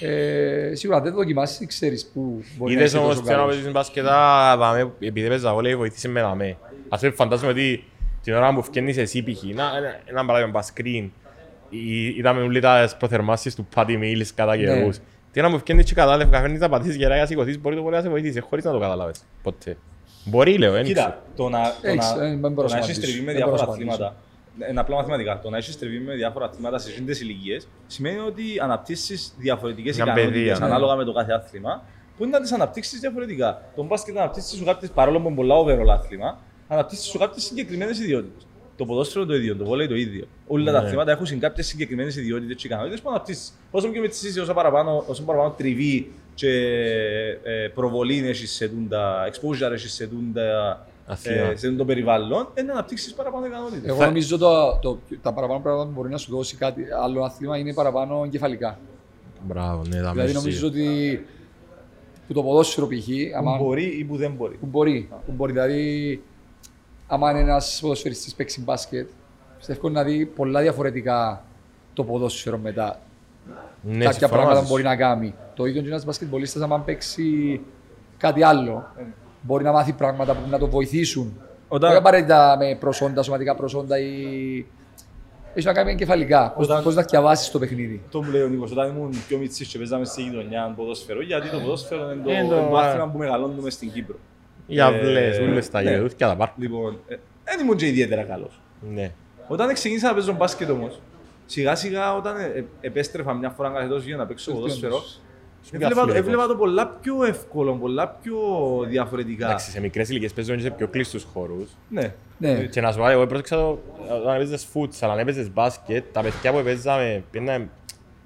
Ε, σίγουρα αν δεν το δοκιμάσεις, δεν ξέρεις πού μπορεί να Είδες είσαι όμως τόσο θέλω να καλός. παίζεις μπάσκετα, δάμε, επειδή παίζα βόλεϊ, βοήθησε με δάμε. Ας πούμε, φαντάζομαι ότι την ώρα που φκένεις εσύ π.χ. να- ένα- ένα παράδειγμα, μπασκριν, ή- είδαμε όλοι τα προθερμάσεις του Patty Mills κατά Ναι. καιρούς. Την ώρα που φκένεις και κατάλευε, καφένεις να πατήσεις γερά για σηκωθείς, μπορεί το πολύ να σε βοηθήσει, χωρίς να το καταλάβεις. Ποτέ. Μπορεί, λέω, δεν ξέρω. Κοίτα, το να, το Έχεις, να, ε, δεν το μπορώ να να έχεις απαντήσω. τριβή με Δεν μπορώ διάφορα να απαντήσω. αθλήματα, είναι απλά μαθηματικά, το να έχεις τριβή με διάφορα αθλήματα σε σύντες ηλικίες σημαίνει ότι αναπτύσσεις διαφορετικές Μια ικανότητες παιδεία, ναι. ανάλογα με το κάθε άθλημα που είναι να τις αναπτύξεις διαφορετικά. Τον μπάσκετ αναπτύσσεις σου κάποιες, παρόλο που είναι πολλά overall άθλημα, αναπτύσσεις σου κάποιες συγκεκριμένες ιδιότητες. Το ποδόσφαιρο το ίδιο, το βόλεϊ το ίδιο. Όλα τα Ναι. αθλήματα έχουν κάποιες συγκεκριμένες ιδιότητες και ικανότητες που αναπτύσσεις. Όσο πιο μετσίσεις, όσο παραπάνω, όσο παραπάνω τριβή και ε, προβολή έχεις σε τούντα, exposure έχεις σε τούντα Αθλήματα. ε, σε αυτό το περιβάλλον, είναι να αναπτύξεις παραπάνω ικανότητες. Εγώ νομίζω το, το, τα παραπάνω πράγματα που μπορεί να σου δώσει κάτι άλλο άθλημα είναι παραπάνω εγκεφαλικά. Μπράβο, ναι, θα Δηλαδή νομίζω ότι που το ποδόσφαιρο π.χ. άμα- Που μπορεί ή που δεν μπορεί. που μπορεί. Που μπορεί. Δηλαδή, άμα είναι ένας ποδοσφαιριστής παίξεις μπάσκετ, πιστεύω να δει πολλά διαφορετικά το ποδόσφαιρο μετά. Ναι, κάποια συμφωνώ πράγματα μαζί που μπορεί σου. να κάνει. Το ίδιο και ένας μπασκετμπολίστας, άμα παίξει κάτι άλλο, μπορεί να μάθει πράγματα που να το βοηθήσουν. Όταν- Όχι απαραίτητα με προσόντα, σωματικά προσόντα ή. Έχει να κάνει με εγκεφαλικά. Πώ Όταν- να διαβάσεις το παιχνίδι. Το μου λέει ο Νίκος, όταν ήμουν πιο μητσής και παίζαμε στη γειτονιά ποδόσφαιρο, γιατί το ποδόσφαιρο είναι το, Είναι το- το άθλημα που μεγαλώνουμε στην Κύπρο. Οι αυλές, Ε, ούλες τα ναι. γεδούθια, τα πάρκ. Λοιπόν, ε, δεν ήμουν και ιδιαίτερα καλός. Ναι. Όταν ξεκίνησα να παίζω μπάσκετ όμως, σιγά σιγά όταν ε, ε, επέστρεφα μια φορά κάθε τόσο για να παίξω ποδόσφαιρο, έβλεπα, το- αθλητικός. έβλεπα το πολλά πιο εύκολο, πολλά πιο διαφορετικά. Εντάξει, σε μικρές ηλικίες παίζουν και σε πιο κλειστούς χώρους. Ναι. Ναι. Και να σου πω, εγώ πρόσεξα το, όταν έπαιζες φούτσαλ, αν έπαιζες μπάσκετ, τα παιδιά που έπαιζαμε, πήγαιναν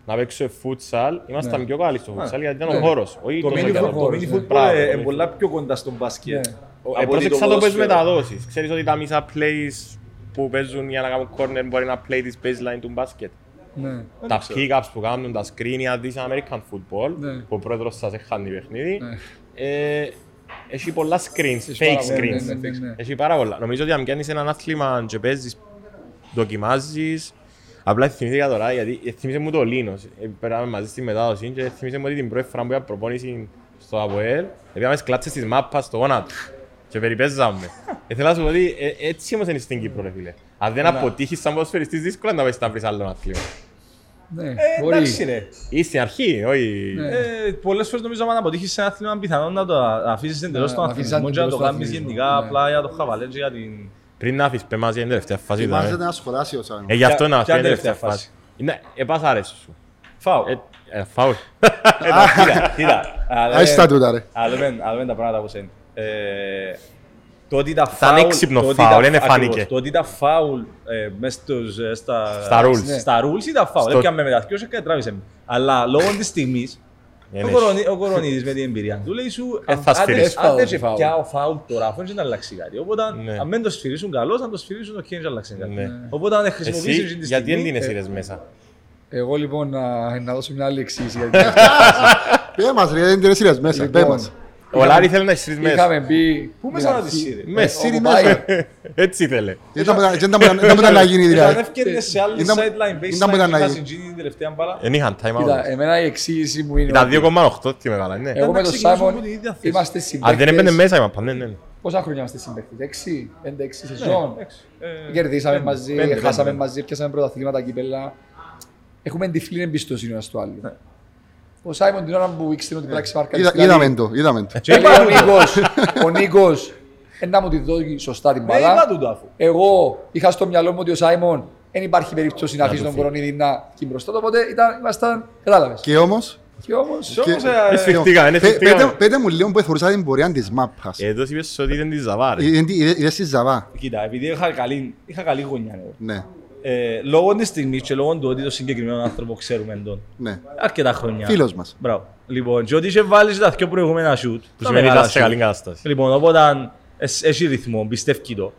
να παίξω φούτσαλ, ήμασταν Ναι. πιο καλοί στο φούτσαλ γιατί ήταν ο ναι. χώρος. όχι Το τόσο mini καλό. football- το χώρος, mini ναι. football Μπράβο, ε, το είναι mini πολλά πιο κοντά στον μπάσκετ. Ναι. Ο- Ε, από πρόσεξα ότι το παίζουν ποδόσφαιρο. μεταδόσεις. Ξέρεις ότι τα μισά plays που παίζουν για να κάνουν corner μπορεί να play της baseline του μπάσκετ. Ναι. Δεν Τα ξέρω. pick-ups που κάνουν, τα screen, αν δεις American football, Ναι. που ο πρόεδρος σας έχανε παιχνίδι, Ναι. ε, έχει πολλά screens, Έχει fake πάρα πολλά, screens. ναι, ναι, ναι, ναι. Έχει πάρα πολλά. Νομίζω ότι αν πιάνεις έναν άθλημα και παίζεις, δοκιμάζεις, απλά θυμήθηκα τώρα, γιατί θυμήσε μου το Λίνος. Ε, Πέραμε μαζί στη μετάδοση και θυμήσε μου ότι την πρώτη φορά που είχα προπόνηση στο ΑΠΟΕΛ, πήγαμε κλάτσες της μάπας στο γόνατο και περιπέζαμε. Ε, θέλω να σου πω ότι ε, έτσι όμως είναι στην Κύπρο, ρε φίλε. Αν δεν αποτύχεις σαν ποδοσφαιριστής, δύσκολα να πας να βρεις άλλο άθλημα. Ναι. Ε, Μπορεί. εντάξει ρε. Ή στην αρχή, όχι... Ναι. Ε, πολλές φορές νομίζω αν αποτύχεις σε ένα άθλημα πιθανόν να το αφήσεις εντελώς Να- τον να αφήσεις αθλητισμό και να εντελώς το τον κάνεις αθλητισμό, γενικά ναι. απλά για το χαβαλέ και για την... Πριν να αφήσεις, πες μας για την τελευταία φάση. ήταν, Μάζεται ε. ένα σχολάσιο σαν. Ε, γι' αυτό να Ποια αφήσεις την τελευταία τελευταία φάση; φάση; Ναι, ε, πας άρεσε σου. Φάου. Ε, ε, φάουλ. Κοίτα, κοίτα. Αλλά Άσε τα δεν- τούτα ρε. αλλά δεν- αλλά δεν τα πράγματα όπως είναι. Ε, Το ότι τα Ήταν φάουλ... έξυπνο το ότι φάουλ, τα- δεν ακριβώς, φάνηκε. Το ότι τα φάουλ ε, μες στους, ε, στα... Στα rules. Ναι. Στα rules ήταν φάουλ. Στο- Έπιαμε μετά και και τράβησε με. Αλλά λόγω της στιγμής, Δεν ο έχει. Κορονί- ο Κορονίδης με την εμπειρία του λέει σου Ε, αν- θα άντε- σφυρίσεις. άντε και Φάουλ. πια ο φάουλ τώρα αφού δεν να αλλάξει κάτι. Οπότε Ναι. αν δεν το σφυρίσουν καλώς, αν το σφυρίσουν οκ, δεν αλλάξει κάτι. Ναι. Οπότε αν χρησιμοποιήσεις Εσύ, την γιατί στιγμή, δεν την ε, έσυρες μέσα; Εγώ λοιπόν να, να δώσω μια άλλη εξήγηση. για την Πέ μας ρε, δεν είναι μέσα, πέ Λοιπόν, μας. Ο Λάρη θέλει να έχει τρεις μέσα. Είχαμε μπει. Πού την μέσα να αρχή- τη σύρει. Μες Σύρι όπου μέσα. πάει. Έτσι ήθελε. Δεν ήταν που- δεν ήταν που- δεν ήταν να γίνει Ήταν δηλαδή. ευκαιρίες σε άλλη Ήταν- sideline, ήταν που ήταν baseline, να είχα γίνει. στην την τελευταία μπάλα. Δεν είχαν time out. Κοίτα, εμένα η εξήγηση μου είναι. Ήταν ότι 2,8 τι μεγάλα, ναι. Εγώ με να τον ξεκινήσουμε Σάιμον από την ίδια θέση. είμαστε Αν δεν έμπαινε συμπαίκτες. μέσα είπα, ναι, ναι. Πόσα χρόνια είμαστε συμπαίκτες, 6, 5-6 Ναι, σεζόν. εντάξει. Ε, Κερδίσαμε πέντε, μαζί, πέντε, χάσαμε πέντε. μαζί, πιάσαμε πρωταθλήματα κύπελα. Έχουμε τυφλή εμπιστοσύνη ο ένας του άλλου. Ναι. Ο Σάιμον την ώρα που ήξερε ότι πράξει μάρκα. Είδα- Είδαμε το, είδαμε το. Και λέει ο Νίκος, ο Νίκος, ε, να μου τη δώσει σωστά την Ναι, είπα μπάλα. του το αφού. Εγώ είχα στο μυαλό μου ότι ο Σάιμον δεν υπάρχει περίπτωση να αφήσει του τον φύγει. Κορονίδη να γίνει μπροστά του, οπότε ήταν, ήμασταν, κατάλαβες. Και όμως, Και όμως, Και όμως, Και- ε, Ε, σφιχτήκαμε, ναι, πέ- σφιχτήκαμε. πέτε- πέτε μου λίγο που εθωρούσα την πορεία της μάπας. Εδώ είπες ότι ήταν της Ζαβάρης. Είδε- είδε- Είδες τη Ζαβά. Κοίτα, επειδή είχα καλή, είχα καλή γωνιά. Εγώ. Ναι, Ε, λόγω της στιγμής και λόγω του ότι το συγκεκριμένο άνθρωπο ξέρουμε τον ναι. αρκετά χρόνια. Φίλος μας. Μπράβο. Λοιπόν, και ότι είχε βάλει και τα δύο προηγούμενα shoot. Που τα σημαίνει μεγάλα ήταν σε shoot. καλή κατάσταση. Λοιπόν, οπότε εσ- έχει ρυθμό, πιστεύει το.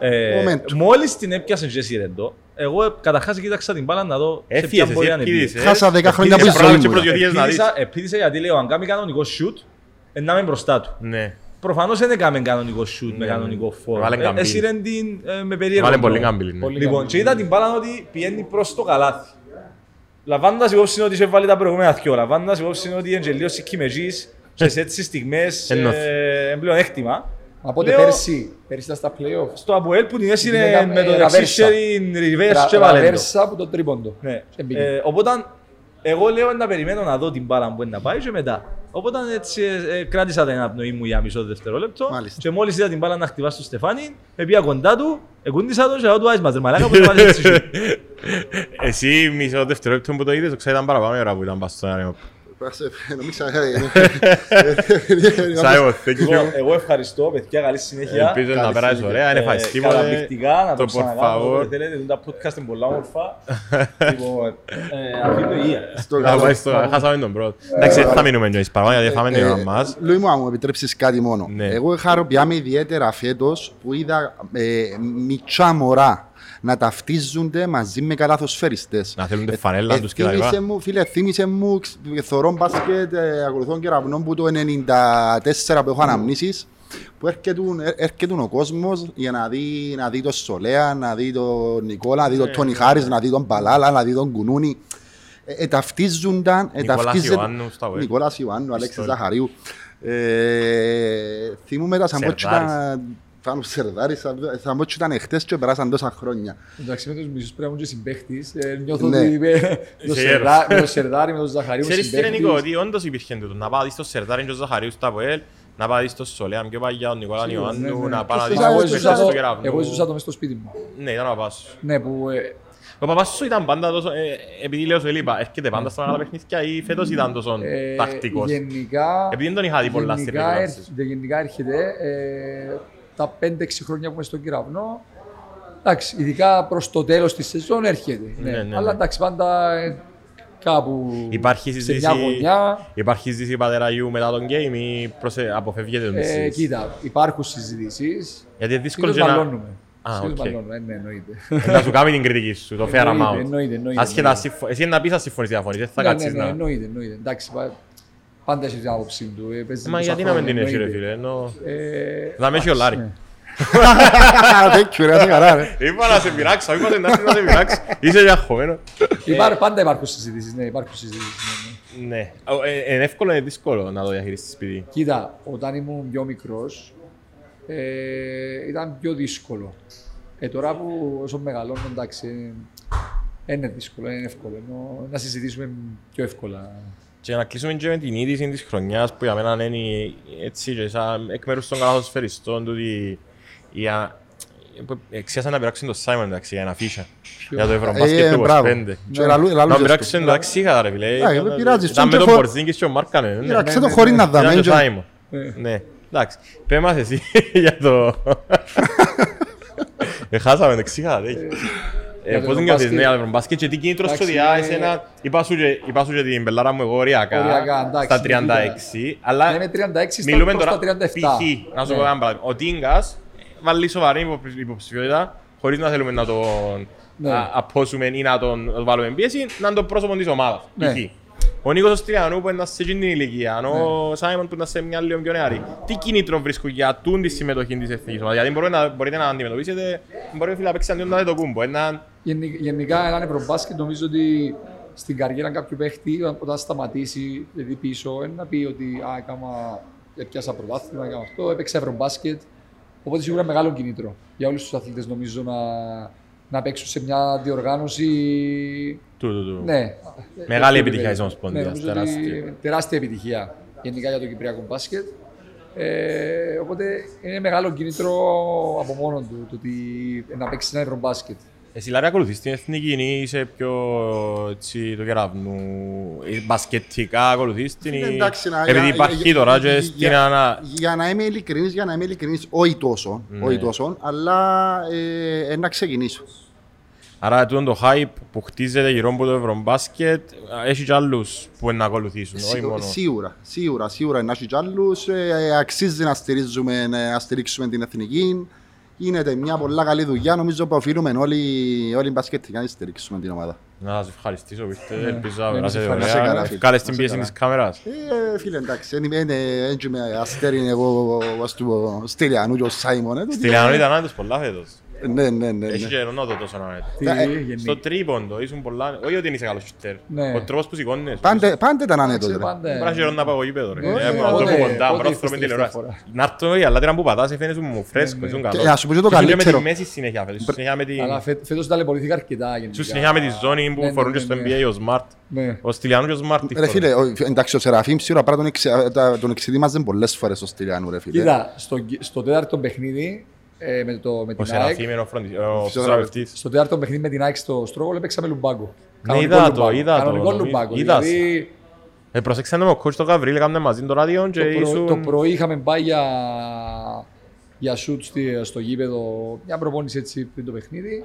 Ε, Momentum. μόλις την έπιασες και εσύ ρεντό, εγώ ε, καταρχάς κοίταξα την μπάλα να δω σε Έφυγες, ποια εσύ μπορεί να είναι. επίδησες. Χάσα δέκα χρόνια Επίδησες από τη ζωή πράγματα και μου, προσδιοθήκες να δεις. Επίδησα- Επίδησα γιατί λέω, αν κάνει κανονικό shoot, ε, να είμαι μπροστά του. Ναι. Προφανώς δεν έκαμε κανονικό shoot με Ναι, κανονικό ναι. φόρο. Βάλε Ε, καμπύλη. Εσύ ρεν την ε, με περίεργο Βάλε τρόπο. πολύ κάμπιλη. ναι. Πολύ. Λοιπόν, και είδα την μπάλα ότι πηγαίνει προς το καλάθι. Λαμβάνοντας υπόψη ότι είχε βάλει τα προηγούμενα δυο, λαμβάνοντας υπόψη ότι είναι και λίγο συγκυμεζής και σε έτσι στιγμές Εννοώ. ε, είναι πλεονέκτημα. από τότε Λέω- πέρσι, πέρσι ήταν στα play-off. Στο Αποέλ που την έσυρε Την με το έκαμε δεξί ραβέρσα. χέρι reverse Ρα- και βάλε το. Ραβέρσα από το τρίποντο. Ναι. Και μπήκε. Ε, οπότε εγώ λέω να περιμένω να δω την μπάλα που είναι να πάει και μετά. Οπότε έτσι ε, ε, κράτησα την αναπνοή μου για μισό δευτερόλεπτο Μάλιστα. και μόλις είδα την μπάλα να χτυπά στο Στεφάνι, με πήγα κοντά του, εκούντισα το και λέω του άις μας ρε μαλάκα που το βάλεις έτσι σου. Εσύ μισό δευτερόλεπτο που το είδες, το ξέρεις ήταν παραπάνω η ώρα που ήταν πας στο αέριο. Νομίξα... Σάιμον, thank Εγώ- you. Εγώ ευχαριστώ, παιδιά, καλή συνέχεια. Ελπίζω να Καλή περάσεις συνέχεια. ωραία, είναι Ε, ευχαριστήμα. Καταπληκτικά, να το Το por ξανακάνω. favor. όποτε Θέλετε, τα podcast είναι πολλά όμορφα. Λοιπόν, ε, αυτή το υγεία. Στο Να καλό. πάει στο... Χάσαμε τον πρώτο. Εντάξει, δεν θα μείνουμε νιώσεις παραπάνω γιατί φάμε την ώρα μας. Λούι μου, αν μου επιτρέψεις κάτι μόνο. Ναι. Εγώ χαροποιάμαι ιδιαίτερα φέτος που είδα ε, μητσά μωρά να ταυτίζονται μαζί με καλαθοσφαιριστές. Να θέλουν τη φανέλα Ε, τους και τα θύμισε λοιπά. μου, φίλε, θύμισε μου, ξ- θωρώ μπάσκετ, ε, ακολουθώ κεραυνό που το 94 που έχω αναμνήσεις, που έρχεται, ε, έρχεται ο κόσμος για να δει, να δει τον Σολέα, να δει τον Νικόλα, να δει τον Τόνι Χάρης, να δει τον Παλάλα, να δει τον Κουνούνι. Ε, ε, ταυτίζονταν, ε, Νικόλας ταυτίζε- Ιωάννου στα web. Νικόλας Ιωάννου, Αλέξης Ιστορία. Ζαχαρίου. Ε, θυμούμαι τα σαν πω Σερδάρης. ήταν Φάνου Σερδάρης, σαν- σαν πω ήταν εχθές και περάσαν τόσα χρόνια. Εντάξει, με τους μισούς πρέπει να ήμουν και συμπαίχτης. Ε, Νιώθω Ναι. ότι με το Είσαι Σερδά- με το Σερδάρι, με τον Ζαχαρίου Ξέρεις τι είναι Νίκο, συμπαίχτης. ότι όντως υπήρχε τούτο. Να πάω στο Σερδάριν και ο Ζαχαρίου στα ΑΠΟΕΛ, να πάω στο Σολέα πιο παγιά, ο Νικόλα Ναι, Ιωάννου, ναι. να πάω να Και δεις στο Εγώ τους Ζαχαρίου έζουσα παίκτες το- του κεραυνού. Εγώ έζουσα το μες στο σπίτι μου. Ναι, ήταν ο παπάς σου. Ναι, που ε, Ο παπάς σου ήταν πάντα τόσο, ε, επειδή λέω σου έλειπα, έρχεται πάντα στα μεγάλα παιχνίδια ή φέτος ήταν τόσο ε, τακτικός; Γενικά, Επειδή δεν τον είχα δει πολλά στη γενικά, regular season. έρχεται- γενικά έρχεται ε, τα 5-6 χρόνια που είμαι στον κεραυνό. Εντάξει, ειδικά προς το τέλος της σεζόν έρχεται. Ναι. Ναι, ναι, Αλλά ναι. εντάξει, πάντα ε, κάπου Υπάρχει σε συζήτηση, μια γωνιά. υπάρχει συζήτηση πατέρα-γιου μετά το game ή προσε... αποφεύγεται τον Ε, συζήτηση; κοίτα, υπάρχουν συζητήσεις. Γιατί είναι δύσκολο Συνήθως και να... μαλώνουμε. Α, Συνήθως οκ. μαλώνουμε, ε, ναι, εννοείται. να σου κάνει την κριτική σου, το fair Εννοείται, amount. εννοείται, εννοείται, Άσχετα, εννοείται. συμφω- εσύ να πεις να συμφωνείς ή διαφωνείς, δεν θα Ναι, κάτσεις ναι, ναι, να... εννοείται, εννοείται. Εντάξει, πα- πάντα έχεις την άποψη του. ε, παίζεις Μα τόσα γιατί να μην χρόνια, την έχει ρε εννοείται. φίλε, ενώ... Ε, Να με έχει ο Λάρη. ναι. Thank you, ρε, είσαι καλά, ρε. Είπα να σε πειράξω, είπα να έρθει να σε πειράξω. Είσαι για χωμένο. Υπά- Πάντα υπάρχουν συζητήσεις, ναι, υπάρχουν συζητήσεις. ναι, ναι. Ναι. Ο, ε, Είναι εύκολο, είναι δύσκολο να το διαχειριστείς σπίτι. Κοίτα, όταν ήμουν πιο μικρός, ε, ήταν πιο δύσκολο. Ε, τώρα που όσο μεγαλώνω, εντάξει, ε, είναι δύσκολο, είναι εύκολο. Ενώ να συζητήσουμε πιο εύκολα. Και να κλείσουμε και με την είδηση της χρονιάς που για μένα είναι έτσι και σαν εκ μέρους των καλαθοσφαιριστών του ότι η α- που εξιάσαν να πειράξουν τον Σάιμον εντάξει για ένα φύσα για το Ε, Ευρωμπάσκετ του μπράβο. 25. Και λαλού- Να λαλούσες του. πειράξουν εντάξει είχα ρε φίλε. Ε, Ήταν- πειράζει, Ήταν με στον τον και χω- Πορζίνγκης και ο Μάρκανε. ναι. Πειράξε ναι, το χωρίς να Ήταν δάμε. και ο και- Σάιμον. Ε. Ναι, εντάξει. Πες μας εσύ για το... Ε, χάσαμε, δεν ξύχα, δε. Ε, Για το Πώς νιώθεις, μπάσκετ. ναι, για το μπάσκετ και τι κίνητρο σου Εντάξει, διά ε, εσένα. Είπα σου και- είπα σου και την πελάρα μου εγώ οριακά, Οριακά, εντάξει, στα ναι, 36, αλλά Ναι, με 36 στα- μιλούμε προς τώρα τα 37. π.χ. Να σου Ναι. πω ένα παράδειγμα. Ο Τίγκας βάλει σοβαρή υπο- υποψηφιότητα χωρίς να θέλουμε να τον Ναι. α- απόσουμε ή να τον βάλουμε πίεση, να είναι το πρόσωπο της ομάδας. Ναι. π.χ. Ο Νίκος ο Στυλιανού που είναι σε εκείνη την ηλικία, ο Σάιμον που είναι σε μια λίγο πιο νεαρή. Τι κίνητρο βρίσκουν για τούν τη συμμετοχή της εθνικής ομάδας; Γιατί μπορείτε να, μπορείτε να αντιμετωπίσετε, μπορεί να παίξει αντίον το κούμπο. Ένα, Γενι- Γενικά, έναν ευρωμπάσκετ νομίζω ότι στην καριέρα κάποιου παίχτη, όταν σταματήσει, δηλαδή πίσω, είναι να πει ότι α, έκανα, έπιασα πρωτάθλημα, έκανα αυτό, έπαιξα ευρωμπάσκετ. Οπότε σίγουρα μεγάλο κίνητρο για όλους τους αθλητές νομίζω να, να παίξουν σε μια διοργάνωση. του, του, του. Ναι. Μεγάλη Ε, επιτυχία ε, της Ομοσπονδίας, Ναι, νομίζω τεράστια. ότι τεράστια επιτυχία γενικά για το Κυπριακό μπάσκετ. Ε, οπότε είναι μεγάλο κίνητρο από μόνο του το ότι να παίξει ένα ευρωμπάσκετ. Εσύ Λάρη ακολουθείς την εθνική ή είσαι πιο έτσι, το κεραυνού, ή μπασκετικά ακολουθείς την ή... Εντάξει, να- Επειδή για- υπάρχει για- τώρα και για- στην για- ανα... Για να είμαι ειλικρινής, για να είμαι ειλικρινής, όχι τόσο, Ναι. όχι τόσο, αλλά ε, ε, να ξεκινήσω. Άρα τούτο το hype που χτίζεται γύρω από το ευρωμπάσκετ έχει και άλλους που να ακολουθήσουν, όχι Σί- μόνο. Σίγουρα, σίγουρα, σίγουρα να έχει κι άλλους. Ε, ε, αξίζει να στηρίζουμε, να στηρίξουμε την εθνική. Γίνεται μια πολλά καλή δουλειά. Νομίζω που οφείλουμε όλοι, όλοι οι μπασκετικά να στηρίξουμε την ομάδα. Να σας ευχαριστήσω που ήρθατε, Ναι. ελπίζω να Ναι, περάσετε να σε ευχαριστώ. ωραία. καλά, φίλε. Κάλες Να την σε πίεση καλά. της κάμερας. Ε, φίλε, εντάξει, δεν είμαι- δεν δεν είμαι αστέρι εγώ ως του Στυλιανού και ο Σάιμον. ε, το Στη τι- Λεανό ήταν άντες πολλά φέτος. Ναι, ναι, ναι. Έχει ναι. και να το τόσο να είναι. Τι, Ε, γενικά. Στο τρίποντο ήσουν πολλά, όχι ότι είσαι καλός σουτέρ. Ναι. Ο τρόπος που σηκώνεις. Πάντα πάντα ήταν άνετος. Ξέρω, ρε. πάντα, ε. Πρέπει να να πάω γήπεδο ρε. Ναι, Ε, ναι, να το πότε- έχω κοντά, πότε πρώτο ήρθες με τελευταία τηλεόραση. φορά; Να έρθω η αλάτρα που πατάς, φαίνεσαι μου φρέσκο, Ναι, ήσουν ναι. καλός. Και να σου πω και το Και ήσουν και καλύτερο. με τη μέση συνέχεια φέτος, ήσουν συνέχεια με την... Αλλά φε- φέτος ταλαιπωρήθηκα αρκετά γενικά. Ήσουν συνέχεια με τη ζώνη Ναι, που ναι, φορούν και ναι, στο ναι. NBA ο Smart. Ναι. Ο Στυλιανούς και ο Smart. τι Ρε φορούν. φίλε, ο- εντάξει ο Σεραφείμ σίγουρα πρέπει να τον εξε- τα- τον εξετοίμαζε πολλές φορές στο Στυλιανού ρε φίλε. Κοίτα, στο, στο τέταρτο παιχνίδι ε, με, το, με Ο την ΑΕΚ, Σεραφείμ είναι ο φροντι- ο Φυσιογραφιστής. φυσιογραφιστής. στο τέταρτο παιχνίδι με την ΑΕΚ στο Στρόγολο παίξαμε λουμπάγκο. Ναι, είδα το, είδα το, Κανονικό νομίζω. λουμπάγκο. Είδα Δηλαδή, Ε, προσέξτε με ο coach το Γαβρίλ, έκαμε μαζί το ράδιο και το, προ- ήσουν... το πρωί είχαμε πάει για, για σουτ στη- στο γήπεδο, μια προπόνηση έτσι πριν το παιχνίδι.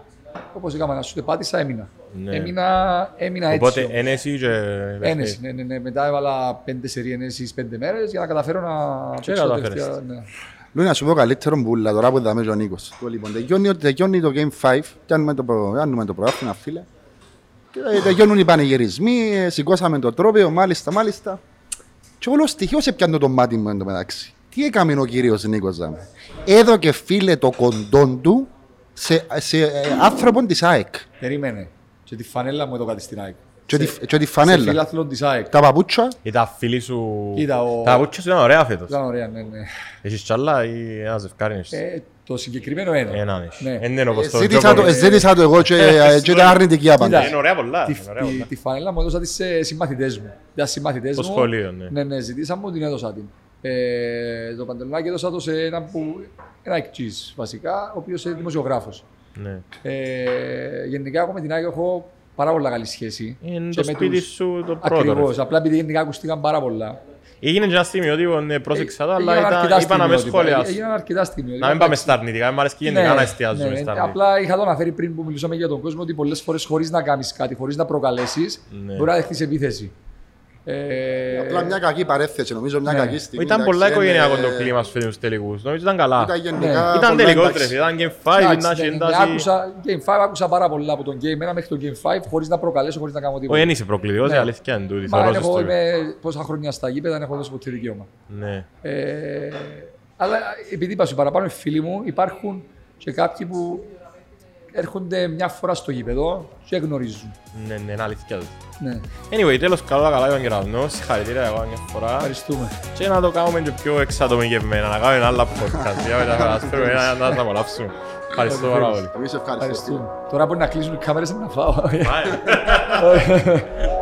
Όπως είχαμε ένα σουτ, πάτησα, έμεινα. Ναι. Έμεινα, έμεινα έτσι. Οπότε όμως. ένεση και... Ένεση, ναι, ναι, ναι. Μετά έβαλα πέντε σερί ενέσεις πέντε μέρες για να καταφέρω να Και παίξω τα καταφέρες. τελευταία. Ναι. Λέω να σου πω καλύτερο μπουλα τώρα που είδαμε και ο Νίκος. Το Λοιπόν, τελειώνει, τελειώνει το Game 5, κάνουμε το, προ- κάνουμε το πρωτάθλημα φίλε. Και ε, τελειώνουν οι πανηγυρισμοί, ε, σηκώσαμε το τρόπαιο, μάλιστα, μάλιστα. Και όλο στοιχείο σε πιάνω το μάτι μου εν τω μεταξύ. Τι έκαμε ο κύριος Νίκος δάμε. Έδωκε φίλε το κοντόν του σε, σε ε, άνθρωπον της ΑΕΚ. Περίμενε. Και τη φανέλα μου εδώ κάτι στην ΑΕΚ. Και, τη, και τη Σε φανέλα. φιλάθλων της ΑΕΚ. Τα παπούτσια. Ήταν φίλοι σου... Κοίτα, ο- Τα παπούτσια σου ήταν ωραία φέτος. Ήταν ωραία, ναι, ναι. Έχεις κι άλλα ή ένας ζευκάρι έχεις. Ε, το συγκεκριμένο ένα. Έναν έχεις. Ναι. Εν είναι όπως το Ζήτησα το, Djokovic. ε, ζήτησα το εγώ και, ε, και ήταν αρνητική απάντηση. Είναι ωραία πολλά. Τη, είναι ωραία τη, πολλά. τη φανέλα μου έδωσα της σε συμμαθητές μου. Για συμμαθητές Στο μου. σχολείο, ναι. Ναι, ναι, ζητήσα μου την έδωσα την. Ε, το παντελονάκι έδωσα το σε έναν που, ένα εκτζής βασικά, ο οποίος είναι δημοσιογράφος. Ναι. Ε, γενικά εγώ με την ΑΕΚ έχω πάρα πολλά καλή σχέση. Είναι Και το με σπίτι τους- σου το πρώτο. ρε. Ακριβώς, απλά επειδή γενικά ακούστηκαν πάρα πολλά. Έγινε και ένα στιγμιότυπο, ναι, πρόσεξα το, αλλά Έγιναν ήταν- αρκετά είπα να με στιγμιότυπα. σχολιάσω. Έγιναν αρκετά στιγμιότυπα. Να μην πάμε Εντάξει. στα αρνητικά, μου αρέσει και γενικά να εστιάζουμε στα αρνητικά. Απλά είχα το αναφέρει πριν που μιλούσαμε για τον κόσμο ότι πολλές φορές χωρίς να κάνεις κάτι, χωρίς να προκαλέσεις, Ναι. μπορεί να δεχτείς επίθεση. Ε, Απλά μια κακή παρένθεση, νομίζω μια Ναι. κακή στιγμή. Ήταν εντάξει, πολλά είναι- οικογενειακό το κλίμα στους φετινούς τελικούς. Νομίζω ήταν καλά. Ήταν γενικά Ναι. Ήταν πολλά τελικό εντάξει. τρέφει, ήταν Game 5, εντάξει, να έχει ναι, ναι, ένταση. άκουσα, Game 5 άκουσα πάρα πολλά από τον Game 1 μέχρι το Game 5 χωρίς να προκαλέσω, χωρίς να κάνω τίποτα. Όχι, δεν είσαι προκλητικός, η Ναι. αλήθεια είναι τούτη. Μα θεωρώ δεν έχω, σωστό. είμαι πόσα χρόνια στα γήπεδα, δεν έχω δώσει ποτέ δικαίωμα. Ναι. Ε, αλλά επειδή είπα σου παραπάνω οι φίλοι μου, υπάρχουν και κάποιοι που έρχονται μια φορά στο γήπεδο και γνωρίζουν. Ναι, ναι, είναι αλήθεια του. Ναι, Anyway, τέλος καλά καλά ήταν κεραυνός, συγχαρητήρια εγώ μια φορά. ευχαριστούμε. Και να το κάνουμε και πιο εξατομικευμένα, να κάνουμε άλλα podcast. Για μετά να φέρουμε ένα να τα απολαύσουμε. Ευχαριστώ πάρα πολύ. Εμείς ευχαριστούμε. Ευχαριστούμε. Τώρα μπορεί να κλείσουν οι κάμερες να φάω. Bye.